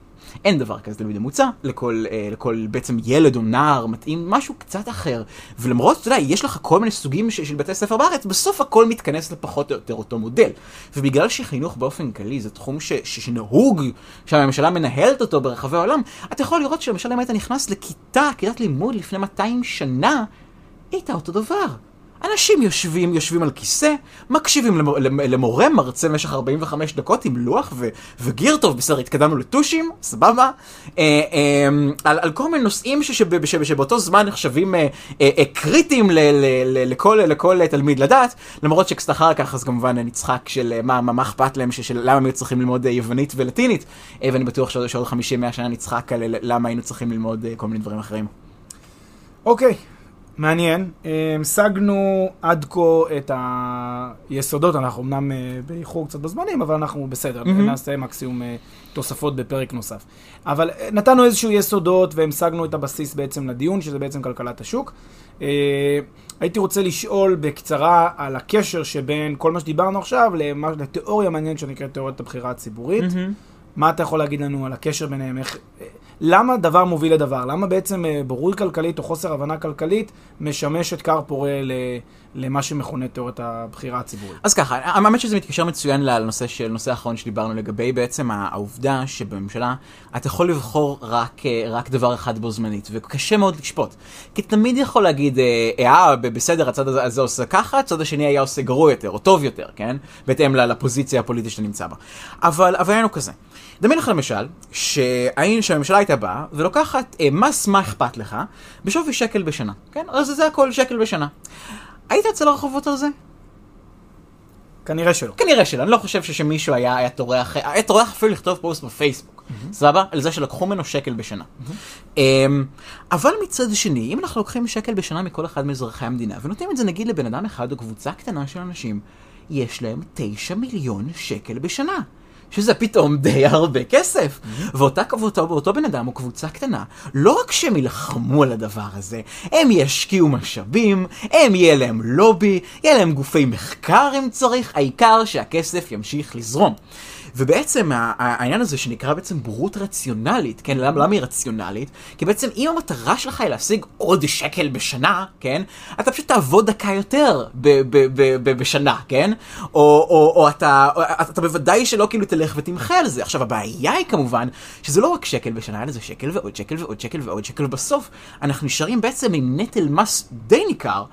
אין דבר כזה תלמיד ממוצע, לכל, אה, לכל בעצם ילד או נער מתאים משהו קצת אחר. ולמרות, אתה יודע, יש לך כל מיני סוגים של, של בתי ספר בארץ, בסוף הכל מתכנס לפחות או יותר אותו מודל. ובגלל שחינוך באופן כללי זה תחום ש, ש, שנהוג, שהממשלה מנהלת אותו ברחבי העולם, אתה יכול לראות שלמשל אם היית נכנס לכיתה, כיתת לימוד לפני 200 שנה, היית אותו דבר. אנשים יושבים, יושבים על כיסא, מקשיבים למור, למורה, מרצה במשך 45 דקות עם לוח ו, וגיר טוב, בסדר, התקדמנו לטושים, סבבה, אה, אה, על, על כל מיני נושאים ש, שב, שבאותו זמן נחשבים אה, אה, אה, קריטיים ל, ל, ל, לכל, לכל תלמיד לדעת, למרות שקצת אחר כך אז כמובן נצחק של אה, מה, מה אכפת להם, של למה הם היו צריכים ללמוד אה, יוונית ולטינית, אה, ואני בטוח שעוד 50-100 שנה נצחק על למה היינו צריכים ללמוד אה, כל מיני דברים אחרים. אוקיי, okay. מעניין. אה, השגנו עד כה את היסודות, אנחנו אמנם אה, באיחור קצת בזמנים, אבל אנחנו בסדר, mm-hmm. נעשה מקסימום אה, תוספות בפרק נוסף. אבל נתנו איזשהו יסודות והמשגנו את הבסיס בעצם לדיון, שזה בעצם כלכלת השוק. הייתי רוצה לשאול בקצרה על הקשר שבין כל מה שדיברנו עכשיו לתיאוריה מעניינת שנקראת תיאוריית הבחירה הציבורית. Mm-hmm. מה אתה יכול להגיד לנו על הקשר ביניהם? איך, למה דבר מוביל לדבר? למה בעצם אה, בורות כלכלית או חוסר הבנה כלכלית משמשת כר פורה ל, למה שמכונה תיאוריית הבחירה הציבורית? אז ככה, האמת שזה מתקשר מצוין לנושא של, נושא האחרון שדיברנו לגבי בעצם העובדה שבממשלה אתה יכול לבחור רק, אה, רק דבר אחד בו זמנית, וקשה מאוד לשפוט. כי תמיד יכול להגיד, אה, אה בסדר, הצד הזה עושה ככה, הצד השני היה עושה גרוע יותר, או טוב יותר, כן? בהתאם לפוזיציה הפוליטית שאתה נמצא בה. אבל, אבל כזה. דמיין לך למשל, שהממשלה הייתה באה ולוקחת אה, מס מה אכפת לך בשווי שקל בשנה, כן? אז זה הכל שקל בשנה. היית יוצא לרחובות על זה? כנראה שלא. כנראה שלא, אני לא חושב שמישהו היה, היה טורח, היה טורח אפילו לכתוב פוסט בפייסבוק, mm-hmm. סבבה? על זה שלקחו ממנו שקל בשנה. Mm-hmm. אבל מצד שני, אם אנחנו לוקחים שקל בשנה מכל אחד מאזרחי המדינה, ונותנים את זה נגיד לבן אדם אחד או קבוצה קטנה של אנשים, יש להם תשע מיליון שקל בשנה. שזה פתאום די הרבה כסף. ואותה, ואותו, ואותו בן אדם או קבוצה קטנה, לא רק שהם יילחמו על הדבר הזה, הם ישקיעו משאבים, הם יהיה להם לובי, יהיה להם גופי מחקר אם צריך, העיקר שהכסף ימשיך לזרום. ובעצם העניין הזה שנקרא בעצם בורות רציונלית, כן, למה, למה היא רציונלית? כי בעצם אם המטרה שלך היא להשיג עוד שקל בשנה, כן, אתה פשוט תעבוד דקה יותר ב- ב- ב- ב- בשנה, כן? או, או, או אתה, או, אתה בוודאי שלא כאילו תלך ותמחה על זה. עכשיו הבעיה היא כמובן שזה לא רק שקל בשנה, אלא זה שקל ועוד שקל ועוד שקל ועוד שקל, ובסוף אנחנו נשארים בעצם עם נטל מס די ניכר.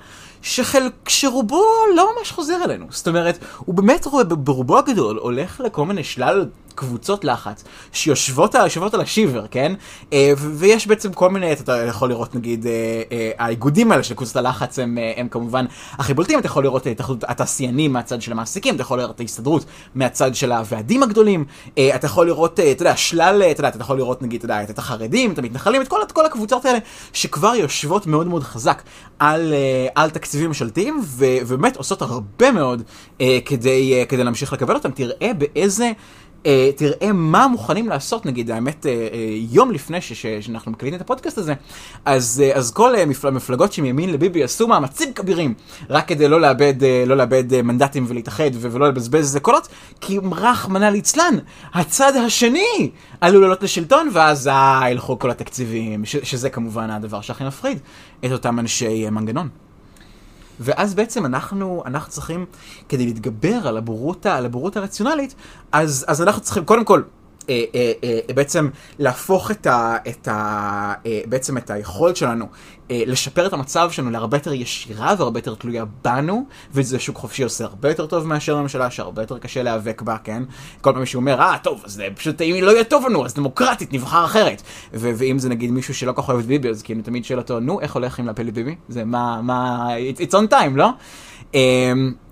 שחלק, שרובו לא ממש חוזר אלינו. זאת אומרת, הוא באמת רואה ברובו הגדול הולך לכל מיני שלל קבוצות לחץ שיושבות שיושבות על השיבר, כן? אה, ויש בעצם כל מיני, אתה יכול לראות נגיד, אה, אה, האיגודים האלה של קבוצות הלחץ הם, הם כמובן הכי בולטים, אתה יכול לראות את התעשיינים מהצד של המעסיקים, אתה יכול לראות את ההסתדרות מהצד של הוועדים הגדולים, אתה יכול לראות, אתה יודע, שלל, אתה יודע, אתה יכול לראות נגיד, אתה יודע, את החרדים, את המתנחלים, את כל, את כל הקבוצות האלה שכבר יושבות מאוד מאוד חזק על, על תקציבים ממשלתיים, ובאמת עושות הרבה מאוד כדי, כדי להמשיך לקבל אותם. תראה באיזה... Uh, תראה מה מוכנים לעשות, נגיד, האמת, uh, uh, יום לפני ש- ש- שאנחנו מקליטים את הפודקאסט הזה, אז, אז כל uh, מפל- מפלגות שמימין לביבי עשו מאמצים כבירים, רק כדי לא לאבד, לא לאבד מנדטים ולהתאחד ולא לבזבז איזה קולות, כי רחמנא ליצלן, הצד השני עלול לעלות לשלטון, ואז אה, ילכו כל התקציבים, ש- שזה כמובן הדבר שהכי מפחיד את אותם אנשי מנגנון. ואז בעצם אנחנו, אנחנו צריכים, כדי להתגבר על הבורות, על הבורות הרציונלית, אז, אז אנחנו צריכים קודם כל בעצם להפוך את, ה, את, ה, אה, בעצם את היכולת שלנו אה, לשפר את המצב שלנו להרבה יותר ישירה והרבה יותר תלויה בנו, וזה שוק חופשי עושה הרבה יותר טוב מאשר הממשלה, שהרבה יותר קשה להיאבק בה, כן? כל פעם שהוא אומר, אה, טוב, אז פשוט אם לא יהיה טוב לנו, אז דמוקרטית, נבחר אחרת. ו- ואם זה נגיד מישהו שלא כל כך אוהב את ביבי, אז כאילו תמיד שואל אותו, נו, איך הולך עם להפיל את ביבי? זה מה, מה, it's, on time, לא?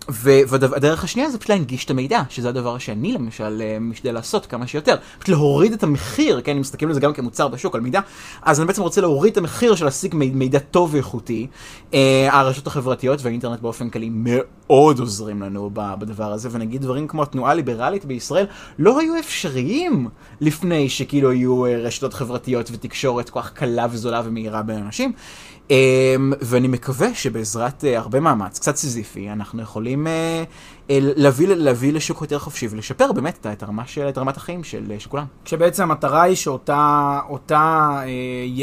והדרך השנייה זה פשוט להנגיש את המידע, שזה הדבר שאני למשל אה, משתדל לעשות כמה שיותר. פשוט להוריד את המחיר, כן, אם מסתכלים על זה גם כמוצר בשוק, על מידע, אז אני בעצם רוצה להוריד את המחיר של להשיג מידע טוב ואיכותי. אה, הרשתות החברתיות והאינטרנט באופן כללי מאוד עוזרים לנו בדבר הזה, ונגיד דברים כמו התנועה הליברלית בישראל לא היו אפשריים לפני שכאילו היו אה, רשתות חברתיות ותקשורת כל כך קלה וזולה ומהירה בין אנשים. Um, ואני מקווה שבעזרת uh, הרבה מאמץ, קצת סיזיפי, אנחנו יכולים uh, uh, להביא, להביא לשוק יותר חופשי ולשפר באמת את, הרמה של, את רמת החיים של, של כולם. כשבעצם המטרה היא שאותה, אותה,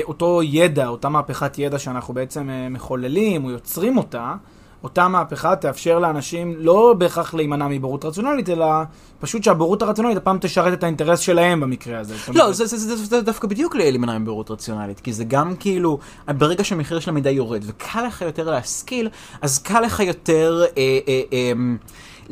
אותו ידע, אותה מהפכת ידע שאנחנו בעצם מחוללים או יוצרים אותה, אותה מהפכה תאפשר לאנשים לא בהכרח להימנע מבורות רציונלית, אלא פשוט שהבורות הרציונלית הפעם תשרת את האינטרס שלהם במקרה הזה. לא, זה, זה, זה, זה, זה דווקא בדיוק להימנע מבורות רציונלית, כי זה גם כאילו, ברגע שהמחיר של המידע יורד וקל לך יותר להשכיל, אז קל לך יותר... אה, אה, אה,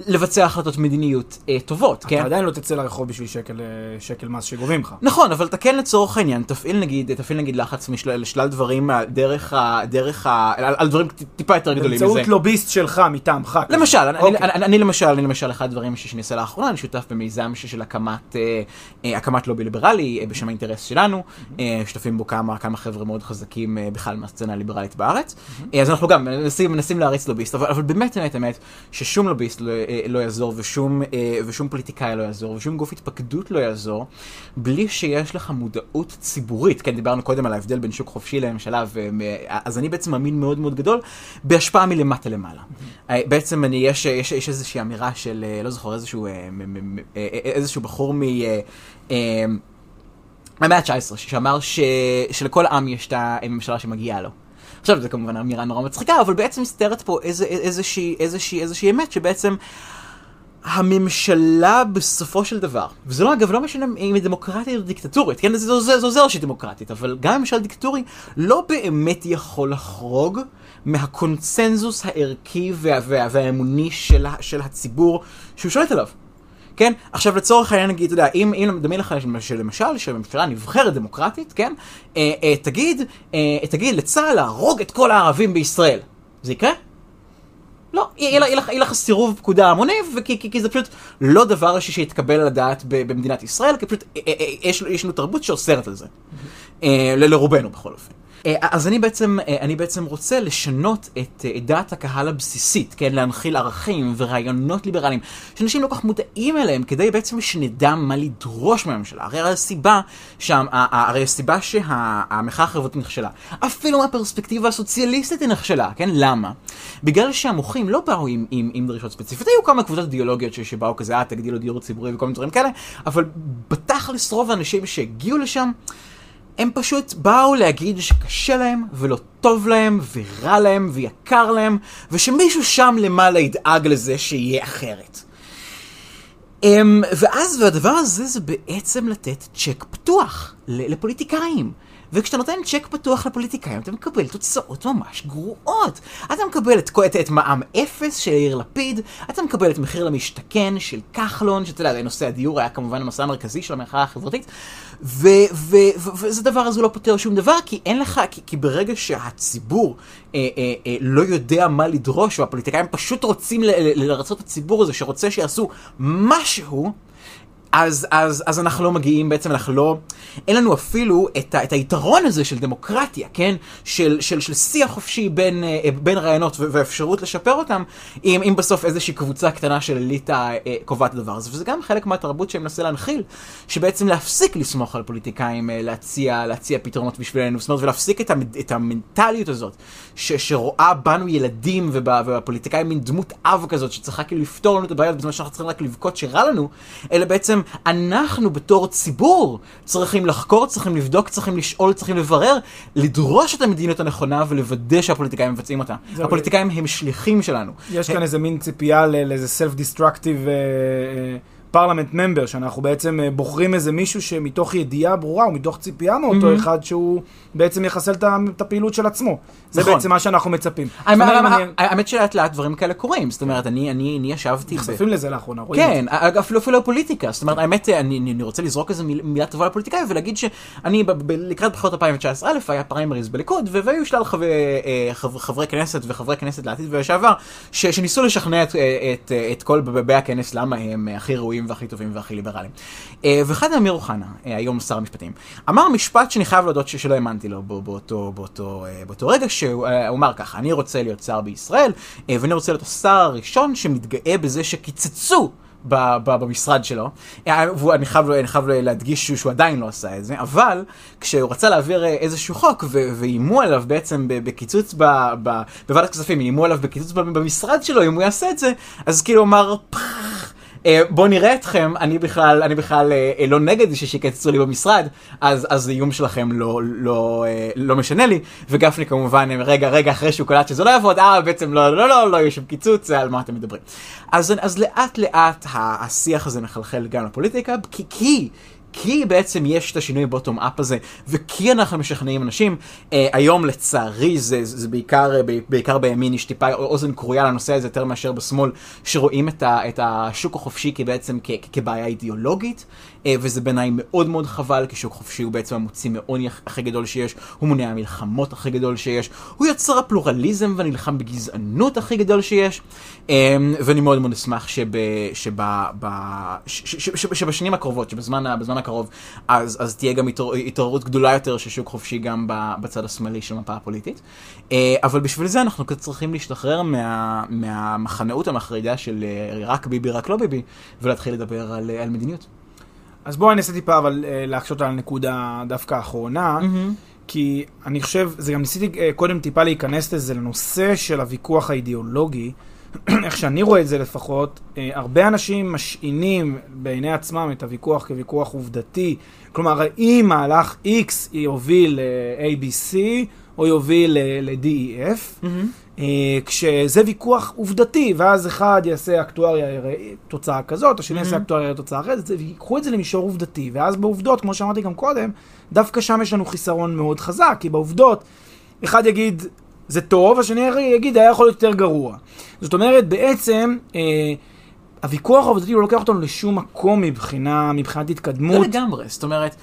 לבצע החלטות מדיניות אה, טובות, אתה כן? אתה עדיין לא תצא לרחוב בשביל שקל, אה, שקל מס שגובים לך. נכון, אבל אתה כן לצורך העניין, תפעיל נגיד, תפעיל נגיד לחץ משל, לשלל דברים דרך ה... דרך ה... על, על דברים טיפה יותר גדולים מזה. באמצעות לוביסט שלך מטעמך. למשל, אני, אוקיי. אני, אני, אני למשל, אני למשל, אחד הדברים שאני עושה לאחרונה, אני שותף במיזם של הקמת, אה, אה, הקמת לובי ליברלי אה, בשם האינטרס שלנו, אה, שותפים בו כמה, כמה חבר'ה מאוד חזקים אה, בכלל מהסצנה הליברלית בארץ, אה, אז אנחנו גם מנסים, מנסים להריץ לוביסט, אבל, אבל באמת, באמת, באמת, ששום לוביסט לא, אה, לא יעזור ושום, אה, ושום פוליטיקאי לא יעזור ושום גוף התפקדות לא יעזור, בלי שיש לך מודעות ציבורית, כן, דיברנו קודם על ההבדל בין שוק חופשי לממשלה, ו- אז אני בעצם מאמין מאוד מאוד גדול בהשפעה מלמטה למעלה. אה, בעצם אני, יש, יש, יש איזושהי אמירה של, אה, לא זוכר, איזשהו, אה, אה, איזשהו בחור מ... אה, אה, מהמאה ה-19, שאמר ש... שלכל עם יש את הממשלה שמגיעה לו. עכשיו, זו כמובן אמירה נורא מצחיקה, אבל בעצם מסתרת פה איזה, איזושהי, איזושהי, איזושהי אמת שבעצם הממשלה בסופו של דבר, וזה לא אגב לא משנה אם היא דמוקרטית או דיקטטורית, כן זה עוזר, זה עוזר שהיא דמוקרטית, אבל גם ממשל דיקטטורי לא באמת יכול לחרוג מהקונצנזוס הערכי וה, וה, והאמוני של, של הציבור שהוא שולט עליו. כן? עכשיו לצורך העניין נגיד, אתה יודע, אם, אם דמיין לך שלמשל, שהממשלה נבחרת דמוקרטית, כן? אה, אה, תגיד, אה, תגיד לצה"ל להרוג את כל הערבים בישראל. זה יקרה? לא, יהיה לך- סירוב פקודה המוני, כי כי זה פשוט לא דבר שיתקבל על הדעת במדינת ישראל, כי פשוט אה, אה, יש יש לנו תרבות שאוסרת על זה. אה, לרובנו בכל אופן. אז אני בעצם, אני בעצם רוצה לשנות את, את דעת הקהל הבסיסית, כן? להנחיל ערכים ורעיונות ליברליים, שאנשים לא כל כך מודעים אליהם, כדי בעצם שנדע מה לדרוש מהממשלה. הרי הסיבה, שם, הרי הסיבה שהמחאה החברתית נכשלה, אפילו מהפרספקטיבה הסוציאליסטית היא נכשלה, כן? למה? בגלל שהמוחים לא באו עם, עם, עם דרישות ספציפיות, היו כמה קבוצות אידיאולוגיות שבאו כזה, אה, תגדילו דיור ציבורי וכל מיני דברים כאלה, אבל בתכלס רוב האנשים שהגיעו לשם, הם פשוט באו להגיד שקשה להם, ולא טוב להם, ורע להם, ויקר להם, ושמישהו שם למעלה ידאג לזה שיהיה אחרת. Um, ואז, והדבר הזה זה בעצם לתת צ'ק פתוח לפוליטיקאים. וכשאתה נותן צ'ק פתוח לפוליטיקאים, אתה מקבל תוצאות ממש גרועות. אתה מקבל את, את, את מע"מ אפס של יאיר לפיד, אתה מקבל את מחיר למשתכן של כחלון, שאתה יודע, נושא הדיור היה כמובן המסע המרכזי של המחאה החברתית, וזה דבר הזה לא פותר שום דבר, כי אין לך, כי, כי ברגע שהציבור אה, אה, אה, לא יודע מה לדרוש, והפוליטיקאים פשוט רוצים לרצות את הציבור הזה שרוצה שיעשו משהו, אז, אז, אז אנחנו לא מגיעים, בעצם אנחנו לא, אין לנו אפילו את, ה, את היתרון הזה של דמוקרטיה, כן? של, של, של שיח חופשי בין, אה, בין רעיונות ואפשרות לשפר אותם, אם, אם בסוף איזושהי קבוצה קטנה של אליטה אה, קובעת את הדבר הזה. וזה גם חלק מהתרבות שאני מנסה להנחיל, שבעצם להפסיק לסמוך על פוליטיקאים, אה, להציע, להציע פתרונות בשבילנו, זאת אומרת, ולהפסיק את, המ, את המנטליות הזאת, ש, שרואה בנו ילדים ובפוליטיקאים מין דמות אב כזאת, שצריכה כאילו לפתור לנו את הבעיות בזמן שאנחנו צריכים רק לבכות שרע לנו, אלא בעצם אנחנו בתור ציבור צריכים לחקור, צריכים לבדוק, צריכים לשאול, צריכים לברר, לדרוש את המדיניות הנכונה ולוודא שהפוליטיקאים מבצעים אותה. הפוליטיקאים הם שליחים שלנו. יש כאן איזה מין ציפייה לאיזה self-destructive... פרלמנט ממבר, שאנחנו בעצם אה, בוחרים איזה מישהו שמתוך ידיעה ברורה ומתוך ציפייה מאותו mm-hmm. אחד שהוא בעצם יחסל את הפעילות של עצמו. זה נכון. בעצם מה שאנחנו מצפים. האמת שלאט לאט דברים כאלה קורים, זאת אומרת, אני ישבתי... נחשפים לזה לאחרונה, רואים כן, אפילו אפילו הפוליטיקה, זאת אומרת, האמת, אני רוצה לזרוק איזה מילה טובה לפוליטיקאים ולהגיד שאני לקראת בחירות 2019 א', היה פריימריז בליכוד, והיו שלל אה, חברי כנסת וחברי כנסת לעתיד ולשעבר, שניסו לשכנע את כל באי הכנס למה הם הכי ראויים הטובים והכי טובים והכי ליברליים. אה, ואחד אמיר אוחנה, אה, היום שר המשפטים, אמר משפט שאני חייב להודות שלא האמנתי לו באותו, באותו, אה, באותו רגע, שהוא אמר ככה, אני רוצה להיות שר בישראל, ואני רוצה להיות השר הראשון שמתגאה בזה שקיצצו במשרד שלו, ואני חייב, אני חייב להדגיש שהוא עדיין לא עשה את זה, אבל כשהוא רצה להעביר איזשהו חוק ואיימו עליו בעצם בקיצוץ בוועדת כספים, איימו עליו בקיצוץ במשרד שלו, אם הוא יעשה את זה, אז כאילו אמר, פח. אה, בואו נראה אתכם, אני בכלל, אני בכלל אה, אה, לא נגד שיקצצו לי במשרד, אז, אז האיום שלכם לא, לא, לא משנה לי, וגפני כמובן, רגע, רגע אחרי שהוא קלט שזה לא יעבוד, אה, בעצם לא, לא, לא, לא, יש שם קיצוץ, על מה אתם מדברים. אז, אז לאט לאט השיח הזה מחלחל גם לפוליטיקה, כי, כי כי בעצם יש את השינוי בוטום אפ הזה, וכי אנחנו משכנעים אנשים. אה, היום לצערי זה, זה בעיקר, אה, בעיקר בימין יש טיפה אוזן כרויה לנושא הזה יותר מאשר בשמאל, שרואים את, ה, את השוק החופשי כבעצם כ, כבעיה אידיאולוגית. אה, וזה בעיניי מאוד מאוד חבל, כי שוק חופשי הוא בעצם המוציא מעוני הכי גדול שיש, הוא מונע המלחמות הכי גדול שיש, הוא יוצר הפלורליזם והנלחם בגזענות הכי גדול שיש, אה, ואני מאוד מאוד אשמח שבשנים הקרובות, שבזמן הקרוב, אז, אז תהיה גם התעוררות גדולה יותר של שוק חופשי גם בצד השמאלי של המפה הפוליטית. אה, אבל בשביל זה אנחנו קצת צריכים להשתחרר מה, מהמחנאות המחרידה של רק ביבי, רק לא ביבי, ולהתחיל לדבר על, על מדיניות. אז בואו אני אעשה טיפה אבל אה, להקשות על הנקודה דווקא האחרונה, mm-hmm. כי אני חושב, זה גם ניסיתי אה, קודם טיפה להיכנס לזה, לנושא של הוויכוח האידיאולוגי, [CLEARS THROAT] איך שאני רואה את זה לפחות, אה, הרבה אנשים משעינים בעיני עצמם את הוויכוח כוויכוח עובדתי. כלומר, האם מהלך X יוביל ל-ABC או יוביל ל-DEF. Mm-hmm. אה, כשזה ויכוח עובדתי, ואז אחד יעשה אקטואריה תוצאה כזאת, השני יעשה mm-hmm. אקטואריה תוצאה אחרת, ויקחו את זה למישור עובדתי, ואז בעובדות, כמו שאמרתי גם קודם, דווקא שם יש לנו חיסרון מאוד חזק, כי בעובדות, אחד יגיד, זה טוב, השני יגיד, היה יכול להיות יותר גרוע. זאת אומרת, בעצם, אה, הוויכוח העובדתי לא לוקח אותנו לשום מקום מבחינה, מבחינת התקדמות. לא לגמרי, זאת אומרת,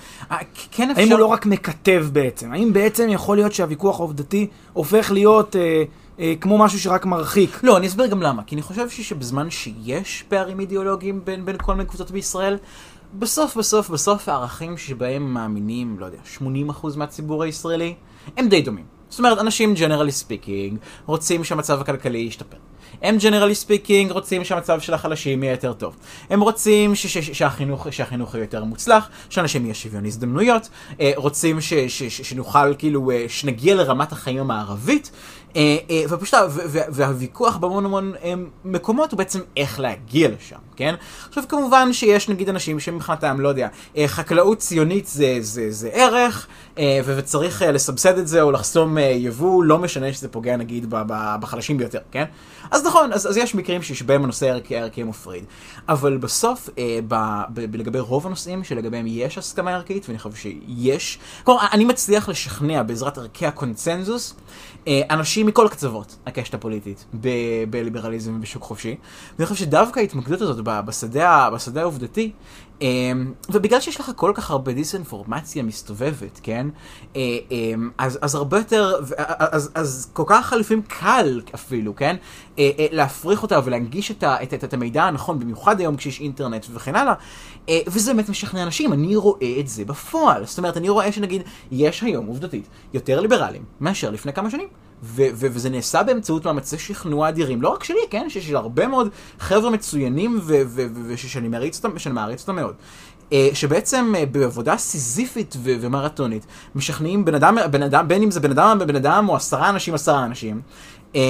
כן אפשר... האם הוא לא רק מקטב בעצם? האם בעצם יכול להיות שהוויכוח העובדתי הופך להיות... אה, אה, כמו משהו שרק מרחיק. לא, אני אסביר גם למה. כי אני חושב שבזמן שיש פערים אידיאולוגיים בין, בין כל מיני קבוצות בישראל, בסוף, בסוף, בסוף הערכים שבהם מאמינים, לא יודע, 80% מהציבור הישראלי, הם די דומים. זאת אומרת, אנשים, generally speaking, רוצים שהמצב הכלכלי ישתפר. הם generally speaking רוצים שהמצב של החלשים יהיה יותר טוב. הם רוצים ש- ש- שהחינוך, שהחינוך יהיה יותר מוצלח, שאנשים יהיה שוויון הזדמנויות, אה, רוצים ש- ש- ש- שנוכל כאילו, אה, שנגיע לרמת החיים המערבית, ופשוט, ו- ו- והוויכוח בהמון המון אה, מקומות הוא בעצם איך להגיע לשם, כן? עכשיו כמובן שיש נגיד אנשים שמבחינתם, לא יודע, אה, חקלאות ציונית זה, זה, זה ערך, אה, וצריך אה, לסבסד את זה או לחסום אה, יבוא, לא משנה שזה פוגע נגיד בחלשים ביותר, כן? אז נכון, אז, אז יש מקרים שבהם הנושא הערכי הערכי מפריד. אבל בסוף, אה, ב, ב, לגבי רוב הנושאים שלגביהם יש הסכמה ערכית, ואני חושב שיש, כלומר, אני מצליח לשכנע בעזרת ערכי הקונצנזוס, אה, אנשים מכל קצוות הקשת הפוליטית ב, בליברליזם ובשוק חופשי. ואני חושב שדווקא ההתמקדות הזאת בשדה, בשדה העובדתי, אה, ובגלל שיש לך כל כך הרבה דיסאינפורמציה מסתובבת, כן? אה, אה, אז, אז הרבה יותר, אז, אז כל כך לפעמים קל אפילו, כן? אה, אה, להפריך אותה ולהנגיש את, את, את, את המידע הנכון, במיוחד היום כשיש אינטרנט וכן הלאה, אה, וזה באמת משכנע אנשים, אני רואה את זה בפועל. זאת אומרת, אני רואה שנגיד, יש היום עובדתית יותר ליברלים מאשר לפני כמה שנים. ו- ו- וזה נעשה באמצעות מאמצי שכנוע אדירים, לא רק שלי, כן? שיש הרבה מאוד חבר'ה מצוינים ו- ו- ושאני מעריץ אותם, מעריץ אותם מאוד. אה, שבעצם אה, בעבודה סיזיפית ו- ומרתונית, משכנעים בן אדם, בן אדם, בין אם זה בן אדם בן אדם או עשרה אנשים, עשרה אנשים. אה,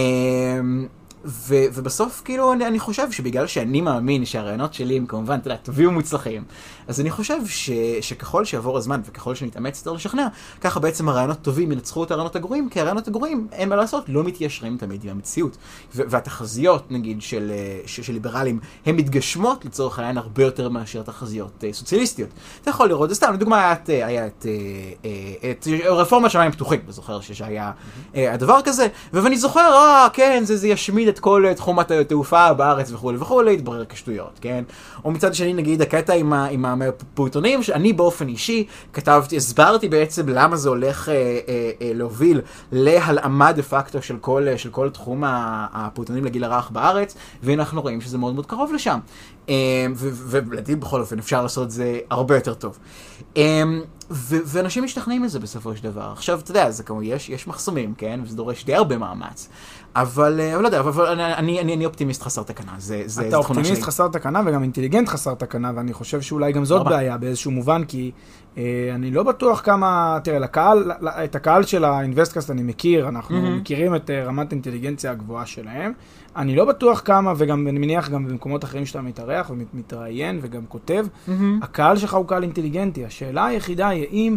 ו- ובסוף, כאילו, אני, אני חושב שבגלל שאני מאמין שהרעיונות שלי הם כמובן, אתה יודע, טובים ומוצלחים, אז אני חושב ש- שככל שיעבור הזמן וככל שנתאמץ יותר לשכנע, ככה בעצם הרעיונות טובים ינצחו את הרעיונות הגרועים, כי הרעיונות הגרועים, אין מה לעשות, לא מתיישרים תמיד עם המציאות. והתחזיות, נגיד, של, אה, של, של ליברלים, הן מתגשמות לצורך העניין הרבה יותר מאשר תחזיות אה, סוציאליסטיות. אתה יכול לראות, סתם, לדוגמה, היה את, אה, את, אה, אה, את רפורמת שמיים פתוחים, אני זוכר שהיה אה, הדבר כזה, ואני זוכר, אה, כן, זה, זה ישמיד את כל אה, תחום התעופה בארץ וכולי וכולי, התברר כשטויות, כן? או מצד שני, נגיד, הקטע עם, ה- עם הפעוטונים, שאני באופן אישי כתבתי, הסברתי בעצם למה זה הולך אה, אה, אה, להוביל להלאמה דה פקטו של כל, אה, של כל תחום הפעוטונים לגיל הרך בארץ, והנה אנחנו רואים שזה מאוד מאוד קרוב לשם. אה, ולדעתי בכל אופן אפשר לעשות את זה הרבה יותר טוב. אה, ואנשים משתכנעים מזה בסופו של דבר. עכשיו, אתה יודע, זה כמו, יש, יש מחסומים, כן? וזה דורש די הרבה מאמץ. אבל, אה, אבל לא יודע, אבל אני, אני, אני, אני אופטימיסט חסר תקנה, זה, זה, אתה אופטימיסט שלי. חסר תקנה וגם אינטליגנט חסר תקנה, ואני חושב שאולי גם זאת תודה רבה. בעיה באיזשהו מובן, כי אה, אני לא בטוח כמה, תראה, לקהל, את הקהל של האינבסטקאסט אני מכיר, אנחנו מהמם. מכירים את אה, רמת האינטליגנציה הגבוהה שלהם. אני לא בטוח כמה, וגם אני מניח גם במקומות אחרים שאתה מתארח ומתראיין וגם כותב, מהמם. הקהל שלך הוא קהל אינטליגנטי. השאלה היחידה היא אה,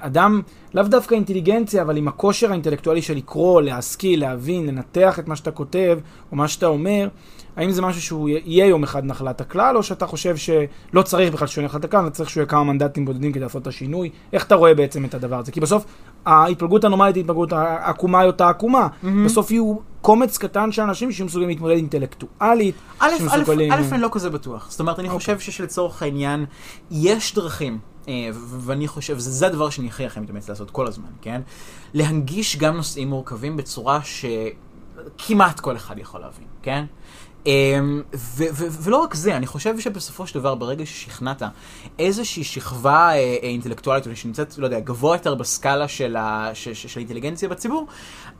אדם, לאו דווקא אינטליגנציה, אבל עם הכושר האינטלקטואלי של לקרוא, להשכיל, להבין, לנתח את מה שאתה כותב, או מה שאתה אומר, האם זה משהו שהוא יהיה יום אחד נחלת הכלל, או שאתה חושב שלא צריך בכלל שהוא יהיה נחלת הכלל, צריך שהוא יהיה כמה מנדטים בודדים כדי לעשות את השינוי? איך אתה רואה בעצם את הדבר הזה? כי בסוף ההתפלגות הנורמלית היא התפלגות, העקומה היא אותה עקומה. מהמם. בסוף יהיו קומץ קטן של אנשים שיהיו מסוגלים להתמודד אינטלקטואלית. א', א', שמסוגלים- א', אני לא כזה בטוח. זאת אומרת, אני אוקיי. חושב שלצורך העניין, יש דרכים, אה, ואני חושב, זה זה הדבר שאני הכי הכי מתאמץ לעשות כל הזמן, כן? להנגיש גם נושאים מורכבים בצורה שכמעט כל אחד יכול להבין, כן? אמ, ולא רק זה, אני חושב שבסופו של דבר, ברגע ששכנעת איזושהי שכבה אה, אה, אינטלקטואלית, או שנמצאת, לא יודע, גבוה יותר בסקאלה של, ה- ש- ש- של האינטליגנציה בציבור,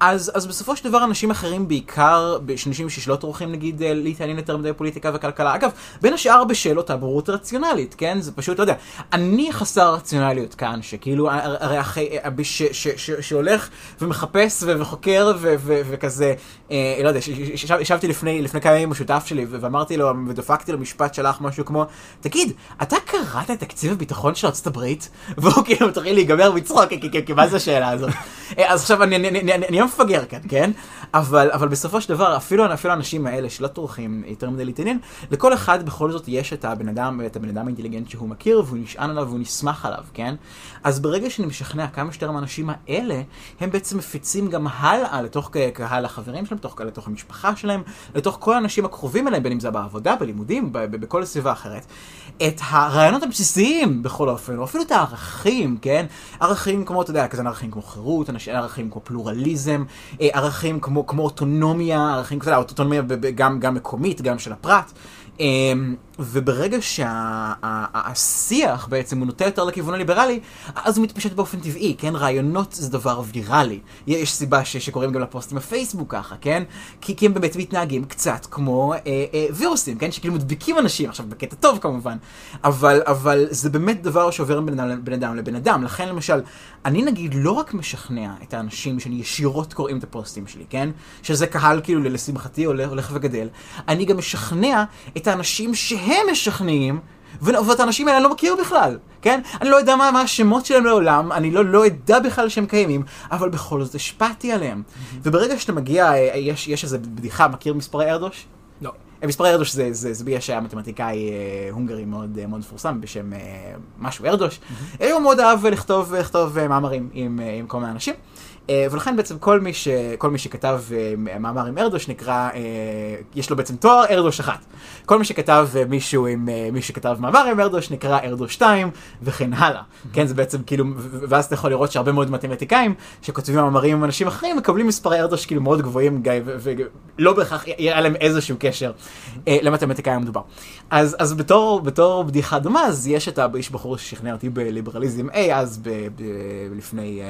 אז, אז בסופו של דבר אנשים אחרים, בעיקר אנשים שלא טורחים נגיד אה, להתעניין יותר מדי בפוליטיקה וכלכלה, אגב, בין השאר בשאלות הבורות רציונלית, כן? זה פשוט, לא יודע, אני חסר רציונליות כאן, שכאילו, הרי אחרי, ש- ש- ש- שהולך ומחפש וחוקר וכזה, אה, לא יודע, ישבתי לפני, לפני כמה ימים עם השותף שלי ואמרתי לו, ודפקתי לו משפט שלך משהו כמו, תגיד, אתה קראת את תקציב הביטחון של ארצות הברית? [LAUGHS] והוא כאילו מתחיל להיגמר מצחוק, כי- מה זה השאלה הזאת? [LAUGHS] אה, אז עכשיו אני אני- אני- אני אני מפגר כאן, כן? אבל אבל בסופו של דבר, אפילו אפילו האנשים האלה שלא טורחים יותר מדי להתעניין, לכל אחד בכל זאת יש את הבן אדם, את הבן אדם האינטליגנט שהוא מכיר, והוא נשען עליו והוא נסמך עליו, כן? אז ברגע שאני משכנע כמה שיותר מהאנשים האלה, הם בעצם מפיצים גם הלאה לתוך קהל החברים שלהם, לתוך, לתוך המשפחה שלהם, לתוך כל האנשים הקרובים אליהם, בין אם זה בעבודה, בלימודים, בכל סביבה אחרת, את הרעיונות הבסיסיים בכל אופן, או אפילו את הערכים, כן? ערכים כמו, אתה יודע, כזה ערכים כמו חירות, ערכים כמו פלורליזם, אה, ערכים כמו, כמו אוטונומיה, ערכים, יודע, אוטונומיה גם, גם מקומית, גם של הפרט. אמ, וברגע שהשיח שה, בעצם הוא נוטה יותר לכיוון הליברלי, אז הוא מתפשט באופן טבעי, כן? רעיונות זה דבר ויראלי. יש סיבה ש, שקוראים גם לפוסטים בפייסבוק ככה, כן? כי, כי הם באמת מתנהגים קצת כמו אה, אה, וירוסים, כן? שכאילו מדביקים אנשים, עכשיו בקטע טוב כמובן, אבל, אבל זה באמת דבר שעובר בין אדם, בין אדם לבן אדם. לכן למשל, אני נגיד לא רק משכנע את האנשים שאני ישירות קוראים את הפוסטים שלי, כן? שזה קהל כאילו לשמחתי הולך, הולך וגדל. אני גם משכנע את האנשים שהם משכנעים, ואת האנשים האלה אני לא מכיר בכלל, כן? אני לא יודע מה, מה השמות שלהם לעולם, אני לא, לא אדע בכלל שהם קיימים, אבל בכל זאת השפעתי עליהם. Mm-hmm. וברגע שאתה מגיע, אה, יש, יש איזה בדיחה, מכיר מספרי ארדוש? לא. אה, מספרי ארדוש זה, זה, זה בגלל שהיה מתמטיקאי אה, הונגרי מאוד, מאוד מפורסם בשם משהו ארדוש. Mm-hmm. הוא מאוד אהב לכתוב, לכתוב מאמרים עם, עם כל מיני אנשים. אה, ולכן בעצם כל מי, ש, כל מי שכתב אה, מאמר עם ארדוש נקרא, אה, יש לו בעצם תואר ארדוש אחת. כל מי שכתב מישהו עם, מי שכתב מאמר עם ארדוש נקרא ארדוש 2 וכן הלאה. כן, זה בעצם כאילו, ואז אתה יכול לראות שהרבה מאוד מתמטיקאים שכותבים מאמרים עם אנשים אחרים מקבלים מספרי ארדוש כאילו מאוד גבוהים ולא בהכרח יהיה להם איזשהו קשר למתמטיקאי המדובר. אז, אז בתור, בתור בדיחה דומה, אז יש את האיש בחור ששכנע אותי בליברליזם A אז ב, ב, לפני...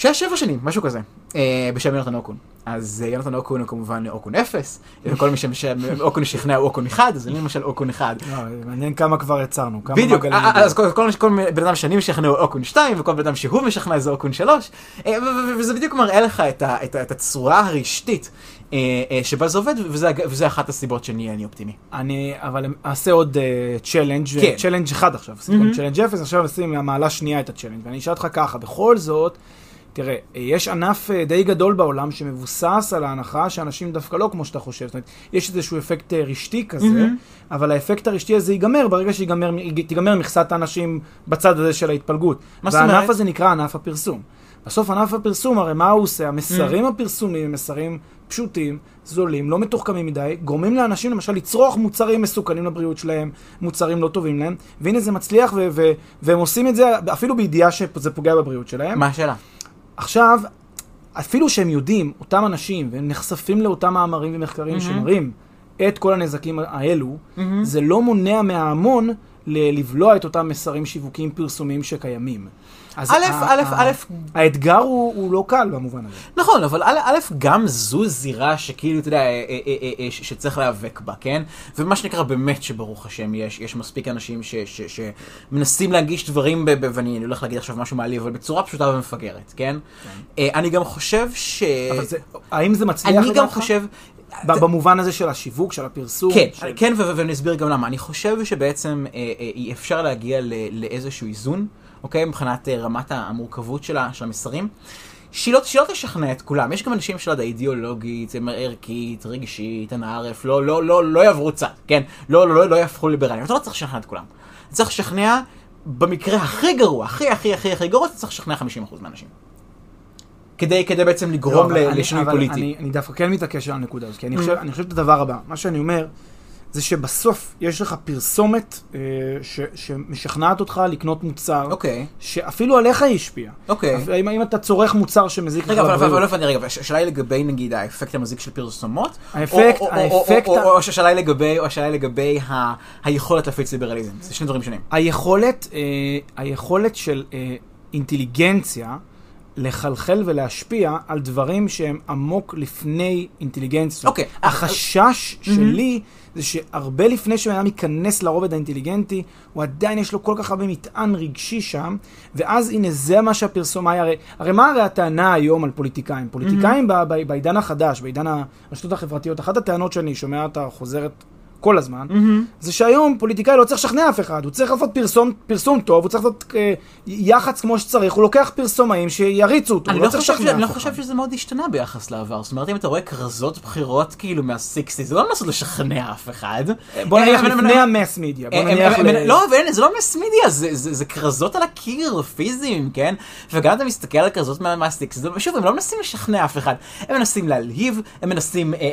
שש, שבע שנים, משהו כזה, אה, בשם יונתן אוקון. אז אה, יונתן אוקון הוא כמובן אוקון אפס, וכל מי שאוקון שכנע הוא אוקון אחד, אז אני למשל אוקון אחד. לא, מעניין כמה כבר יצרנו, כמה בדיוק, אז כל בן אדם שאני משכנע הוא אוקון שתיים, וכל בן אדם שהוא משכנע זה אוקון שלוש, אה, וזה בדיוק מראה לך את הצורה הרשתית. שבה זה עובד, וזה אחת הסיבות שאני אני אופטימי. אני, אבל אעשה עוד צ'לנג', צ'לנג' אחד עכשיו, צ'לנג' אפס, עכשיו נשים מהמעלה שנייה את הצ'לנג', ואני אשאל אותך ככה, בכל זאת, תראה, יש ענף אה, די גדול בעולם שמבוסס על ההנחה שאנשים דווקא לא כמו שאתה חושב. זאת אומרת, יש איזשהו אפקט אה, רשתי כזה, mm-hmm. אבל האפקט הרשתי הזה ייגמר ברגע שתיגמר מכסת האנשים בצד הזה של ההתפלגות. מה זאת אומרת? והענף הזה נקרא ענף הפרסום. בסוף ענף הפרסום, הרי מה הוא עושה? המסרים mm-hmm. הפרסומיים הם מסרים פשוטים, זולים, לא מתוחכמים מדי, גורמים לאנשים למשל לצרוך מוצרים מסוכנים לבריאות שלהם, מוצרים לא טובים להם, והנה זה מצליח, והם עושים את זה אפילו בידיעה שזה פוגע בבריאות שלהם. מה השאלה? עכשיו, אפילו שהם יודעים, אותם אנשים, והם נחשפים לאותם מאמרים ומחקרים mm-hmm. שמראים את כל הנזקים האלו, mm-hmm. זה לא מונע מההמון לבלוע את אותם מסרים שיווקיים פרסומיים שקיימים. אז א', א', א', האתגר הוא, לא קל במובן הזה. נכון, אבל א', גם זו זירה שכאילו, אתה יודע, אה, אה, אה, שצריך להיאבק בה, כן? ומה שנקרא, באמת שברוך השם, יש, יש מספיק אנשים ש, ש, שמנסים להגיש דברים, ואני הולך להגיד עכשיו משהו מעליב, אבל בצורה פשוטה ומפגרת, כן? כן. אני גם חושב ש... אבל זה, האם זה מצליח לדעתך? אני גם חושב... במובן הזה של השיווק, של הפרסום. כן, של... כן, ואני אסביר גם למה. אני חושב שבעצם אה, אה, אפשר להגיע לאיזשהו איזון. אוקיי? מבחינת uh, רמת המורכבות שלה, של המסרים. שהיא לא, שהיא לא תשכנע את כולם, יש גם אנשים שלא יודע, אידיאולוגית, ערכית, רגשית, אנא ערף, לא, לא, לא, לא יעברו צד, כן? לא, לא, לא, לא יהפכו ליברליים, אתה לא צריך לשכנע את כולם. אתה צריך לשכנע, במקרה הכי גרוע, הכי הכי הכי הכי גרוע, אתה צריך לשכנע 50% מהאנשים. כדי, כדי בעצם לגרום לא, לשינוי פוליטי. אני, אני דווקא כן מתעקש על הנקודה הזאת, כי אני חושב, אני חושב את הדבר הבא, מה שאני אומר, זה שבסוף יש לך פרסומת אה, ש, שמשכנעת אותך לקנות מוצר, okay. אוקיי. שאפילו עליך היא השפיעה. אוקיי. Okay. אם, אם אתה צורך מוצר שמזיק לך לבריאות. רגע, אבל לא הבנתי, רגע, השאלה היא לגבי נגיד האפקט המזיק של פרסומות? האפקט, או, האפקט... או, שהשאלה היא לגבי, או השאלה היא לגבי ה, היכולת להפיץ ליברליזם, זה שני דברים שונים. היכולת, אה, היכולת של אה, אינטליגנציה, לחלחל ולהשפיע על דברים שהם עמוק לפני אינטליגנציה. אוקיי. Okay. החשש mm-hmm. שלי זה שהרבה לפני שבן אדם ייכנס לרובד האינטליגנטי, הוא עדיין יש לו כל כך הרבה מטען רגשי שם, ואז הנה זה מה שהפרסומה הרי, הרי מה הרי הטענה היום על פוליטיקאים? פוליטיקאים mm-hmm. בעידן החדש, בעידן הרשתות החברתיות, אחת הטענות שאני שומע אותה חוזרת כל הזמן, mm-hmm. זה שהיום פוליטיקאי לא צריך לשכנע אף אחד, הוא צריך לעשות פרסום, פרסום טוב, הוא צריך לעשות אה, יח"צ כמו שצריך, הוא לוקח פרסומאים שיריצו אותו, הוא לא, לא צריך לשכנע אף אחד. אני לא חושב שזה מאוד השתנה ביחס לעבר, זאת אומרת אם אתה רואה כרזות בחירות כאילו מהסיקסטי, זה לא לנסות לשכנע אף אחד. בוא נניח לפני המס מידיה, בוא נניח ל... לא, אבל זה לא מס מידיה, זה כרזות על הקיר, פיזיים, כן? וגם אתה מסתכל על כרזות מהסיקסטי, שוב, הם לא מנסים לשכנע אף אחד, הם מנסים להלהיב, הם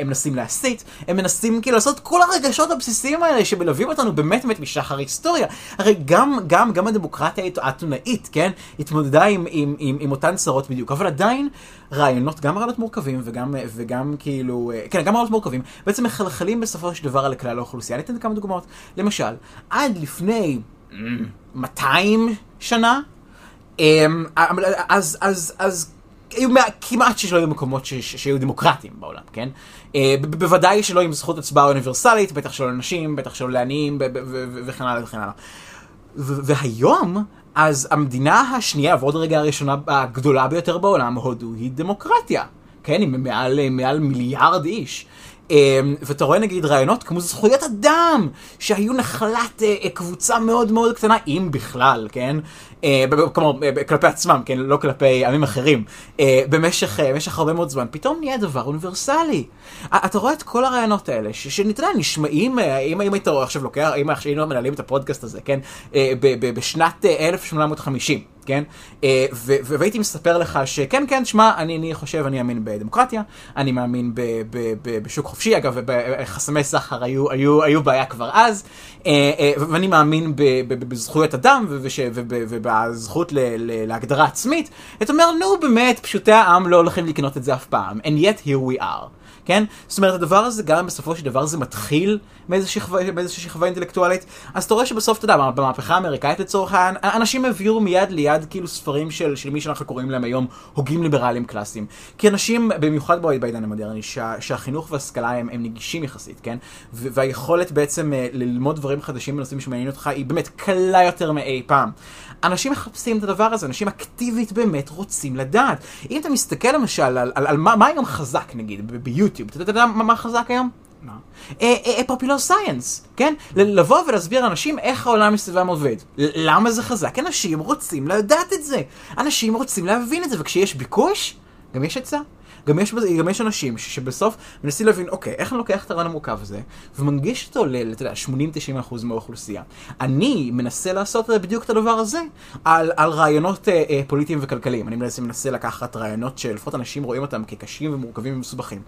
מנסים להסית, הם מנסים כאילו לעשות כל הרגע הרגשות הבסיסיים האלה שמלווים אותנו באמת באמת משחר ההיסטוריה. הרי גם, גם, גם הדמוקרטיה האתונאית, כן, התמודדה עם, עם, עם, עם אותן צרות בדיוק, אבל עדיין רעיונות, גם רעיונות מורכבים וגם, וגם כאילו, כן, גם רעיונות מורכבים, בעצם מחלחלים בסופו של דבר על כלל האוכלוסייה. אני אתן כמה דוגמאות. למשל, עד לפני 200 שנה, אמ, אז, אז, אז היו כמעט שלא היו מקומות שהיו דמוקרטיים בעולם, כן? אה, בוודאי שלא עם זכות הצבעה אוניברסלית, בטח שלא לנשים, בטח שלא לעניים וכן הלאה וכן הלאה. והיום, אז המדינה השנייה ועוד רגע הראשונה הגדולה ביותר בעולם, הודו, היא דמוקרטיה. כן, עם מעל, מעל מיליארד איש. אמ, ואתה רואה נגיד רעיונות כמו זכויות אדם, שהיו נחלת אה, אה, קבוצה מאוד מאוד קטנה, אם בכלל, כן? אה, כלומר, כלפי עצמם, כן? לא כלפי עמים אחרים. במשך, במשך הרבה מאוד זמן, פתאום נהיה דבר אוניברסלי. אתה רואה את כל הרעיונות האלה, שנתראה, נשמעים, אם, אם היית עכשיו לוקח, אם היינו מנהלים את הפודקאסט הזה, כן? בשנת 1850. כן? אה, והייתי מספר לך שכן, כן, שמע, אני, אני חושב, אני מאמין בדמוקרטיה, אני מאמין ב, ב, ב, בשוק חופשי, אגב, חסמי סחר היו, היו, היו בעיה כבר אז, אה, אה, ואני מאמין ב, ב, בזכויות אדם ובזכות ל, ל, להגדרה עצמית. אתה אומר, נו, באמת, פשוטי העם לא הולכים לקנות את זה אף פעם, and yet here we are. כן? זאת אומרת, הדבר הזה, גם בסופו של דבר זה מתחיל מאיזושהי שכבה, שכבה אינטלקטואלית, אז אתה רואה שבסוף, אתה יודע, במהפכה האמריקאית לצורך העניין, אנשים העבירו מיד ליד כאילו ספרים של, של מי שאנחנו קוראים להם היום הוגים ליברליים קלאסיים. כי אנשים, במיוחד בעידן המודרני, שה, שהחינוך וההשכלה הם, הם נגישים יחסית, כן? והיכולת בעצם אה, ללמוד דברים חדשים בנושאים שמעניינים אותך היא באמת קלה יותר מאי פעם. אנשים מחפשים את הדבר הזה, אנשים אקטיבית באמת רוצים לדעת. אם אתה מסתכל למשל על, על, על, על מה, מה היום חזק נגיד ביוטיוב, אתה יודע מה, מה חזק היום? פופולר סייאנס, כן? לבוא ולהסביר לאנשים איך העולם מסביבם עובד. למה זה חזק? אנשים רוצים לדעת את זה. אנשים רוצים להבין את זה, וכשיש ביקוש, גם יש עצה. גם יש, גם יש אנשים שבסוף מנסים להבין, אוקיי, איך אני לוקח את הרעיון המורכב הזה, ומנגיש אותו ל, אתה יודע, 80-90% מהאוכלוסייה. אני מנסה לעשות בדיוק את הדבר הזה על, על רעיונות אה, אה, פוליטיים וכלכליים. אני מנסה, מנסה לקחת רעיונות שלפחות אנשים רואים אותם כקשים ומורכבים ומסובכים,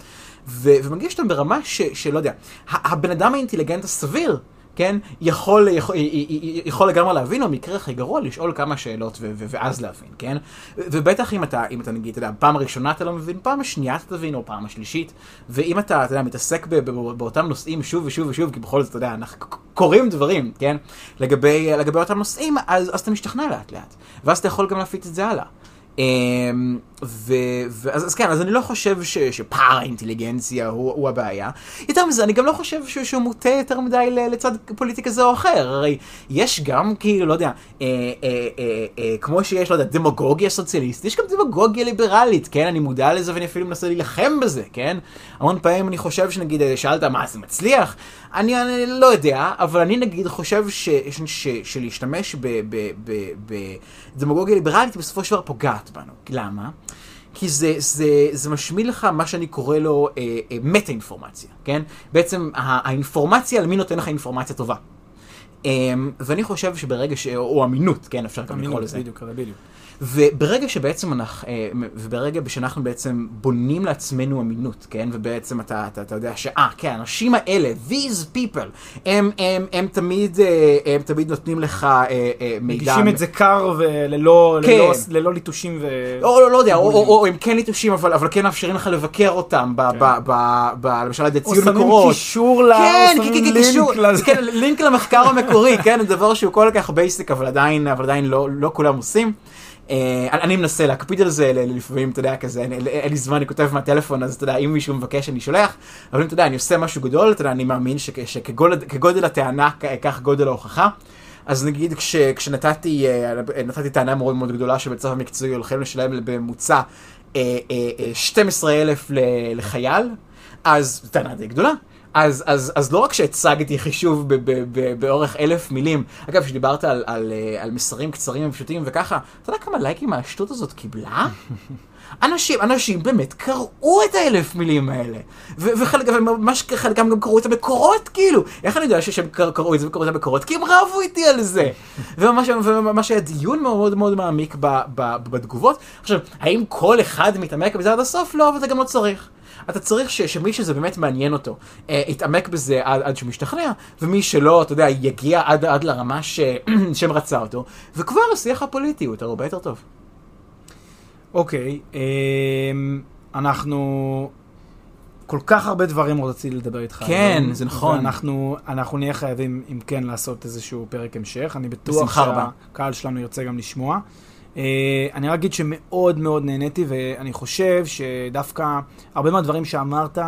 ו, ומנגיש אותם ברמה ש, שלא יודע, הבן אדם האינטליגנט הסביר, כן, יכול, יכול, יכול לגמרי להבין, או במקרה הכי גרוע, לשאול כמה שאלות ו- ו- ואז להבין, כן? ובטח אם אתה, אם אתה נגיד, אתה יודע, פעם הראשונה אתה לא מבין, פעם השנייה אתה תבין, או פעם השלישית, ואם אתה, אתה יודע, מתעסק ב- ב- באותם נושאים שוב ושוב ושוב, כי בכל זאת, אתה יודע, אנחנו קוראים דברים, כן? לגבי, לגבי אותם נושאים, אז, אז אתה משתכנע לאט לאט, ואז אתה יכול גם להפיץ את זה הלאה. ו... ו... אז, כן, אז אני לא חושב ש... שפער האינטליגנציה הוא, הוא הבעיה. יותר מזה, אני גם לא חושב ש... שהוא מוטה יותר מדי לצד פוליטי כזה או אחר. הרי יש גם, כאילו, לא יודע, אה, אה, אה, אה, כמו שיש, לא יודע, דמגוגיה סוציאליסטית, יש גם דמגוגיה ליברלית, כן? אני מודע לזה ואני אפילו מנסה להילחם בזה, כן? המון פעמים אני חושב שנגיד, שאלת מה זה מצליח? אני, אני לא יודע, אבל אני נגיד חושב ש... ש... ש... שלהשתמש בדמגוגיה ליברלית בסופו של דבר פוגעת בנו. למה? כי זה, זה, זה משמיע לך מה שאני קורא לו אה, אה, מטה-אינפורמציה, כן? בעצם האינפורמציה על מי נותן לך אינפורמציה טובה. אה, ואני חושב שברגע ש... או אמינות, כן? אפשר גם לקרוא לזה. בדיוק, בדיוק. וברגע שבעצם אנחנו, אה, וברגע שאנחנו בעצם בונים לעצמנו אמינות, כן? ובעצם אתה, אתה, אתה יודע שאה, כן, האנשים האלה, these people, הם, הם, הם, תמיד, אה, הם תמיד נותנים לך אה, מידע. מגישים את זה קר וללא כן. ללא, ללא ליטושים ו... או לא, לא יודע, או, או, או הם כן ליטושים, אבל, אבל כן מאפשרים לך לבקר אותם, ב, כן. ב, ב, ב, למשל על ידי ציון מקורות. או שמים קישור ל... כן, קישור, לזה. כן, לינק למחקר המקורי, כן, דבר שהוא כל כך basic, אבל עדיין, אבל עדיין לא, לא כולם עושים. אה, אני מנסה להקפיד על זה, לפעמים, אתה יודע, כזה, אין לי זמן, אני כותב מהטלפון, אז אתה יודע, אם מישהו מבקש, אני שולח, אבל אם אתה יודע, אני עושה משהו גדול, אתה יודע, אני מאמין שכגודל הטענה, כך גודל ההוכחה. אז נגיד כש, כשנתתי אה, נתתי טענה מאוד מאוד גדולה שבצו המקצועי הולכים לשלם בממוצע 12,000 אה, לחייל, אז טענה די גדולה. אז, אז, אז לא רק שהצגתי חישוב ב, ב, ב, באורך אלף מילים, אגב, כשדיברת על, על, אה, על מסרים קצרים ופשוטים וככה, אתה יודע כמה לייקים השטות הזאת קיבלה? [LAUGHS] אנשים, אנשים באמת קראו את האלף מילים האלה. וחלק, וממש חלקם גם קראו את המקורות, כאילו. איך אני יודע שהם קראו את זה וקראו את המקורות? כי הם רבו איתי על זה. [LAUGHS] וממש, וממש היה דיון מאוד מאוד מעמיק ב, ב, בתגובות. עכשיו, האם כל אחד מתעמק בזה עד הסוף? לא, אבל זה גם לא צריך. אתה צריך ש, שמי שזה באמת מעניין אותו, אה, יתעמק בזה עד, עד שהוא משתכנע, ומי שלא, אתה יודע, יגיע עד, עד לרמה ש, [CLEARS THROAT] שהם רצה אותו, וכבר השיח הפוליטי הוא הרבה יותר טוב. אוקיי, okay, אמ, אנחנו... כל כך הרבה דברים רציתי לדבר איתך. כן, זה נכון. ואנחנו אנחנו נהיה חייבים, אם כן, לעשות איזשהו פרק המשך. אני בטוח שהקהל שלנו ירצה גם לשמוע. Uh, אני רק אגיד שמאוד מאוד נהניתי, ואני חושב שדווקא הרבה מהדברים שאמרת, uh,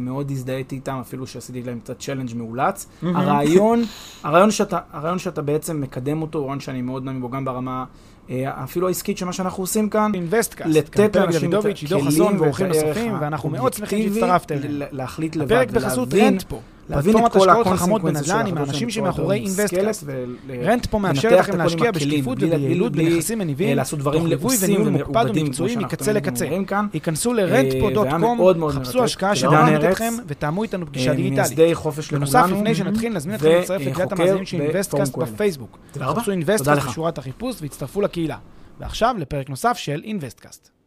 מאוד הזדהיתי איתם, אפילו שעשיתי להם קצת challenge מאולץ. הרעיון, הרעיון, שאתה, הרעיון שאתה בעצם מקדם אותו, הוא רעיון שאני מאוד מאמין בו גם ברמה אה, אפילו העסקית של מה שאנחנו עושים כאן, אינבסטקאסט, לתת לאנשים את הכלים ואורחים נוספים, ואנחנו מאוד שמחים שהצטרפתם. להחליט לבד, הפרק בחסות Rentfo. להבין את כל חכמות בנדל"ן עם האנשים שמאחורי אינבסטקאסט. Rentfo מאפשר לכם להשקיע בשקיפות וביעילות בנכסים מניבים, לעשות דברים לבוסים ומעובדים ומקצועיים מקצה לקצה. היכנסו ל Rentfo.com, חפשו השקעה שמעניינת אתכם ותאמו איתנו פגישה דיגיטלית. בנוסף, לפני שנתחיל, נזמין אתכם להצטרף לקהילת המאזינים של אינבסטקאסט בפייסבוק. חפשו אינבסטקאסט בשורת החיפוש והצטרפו לקהילה. ועכשיו לפרק נוסף של אינבסטקאסט.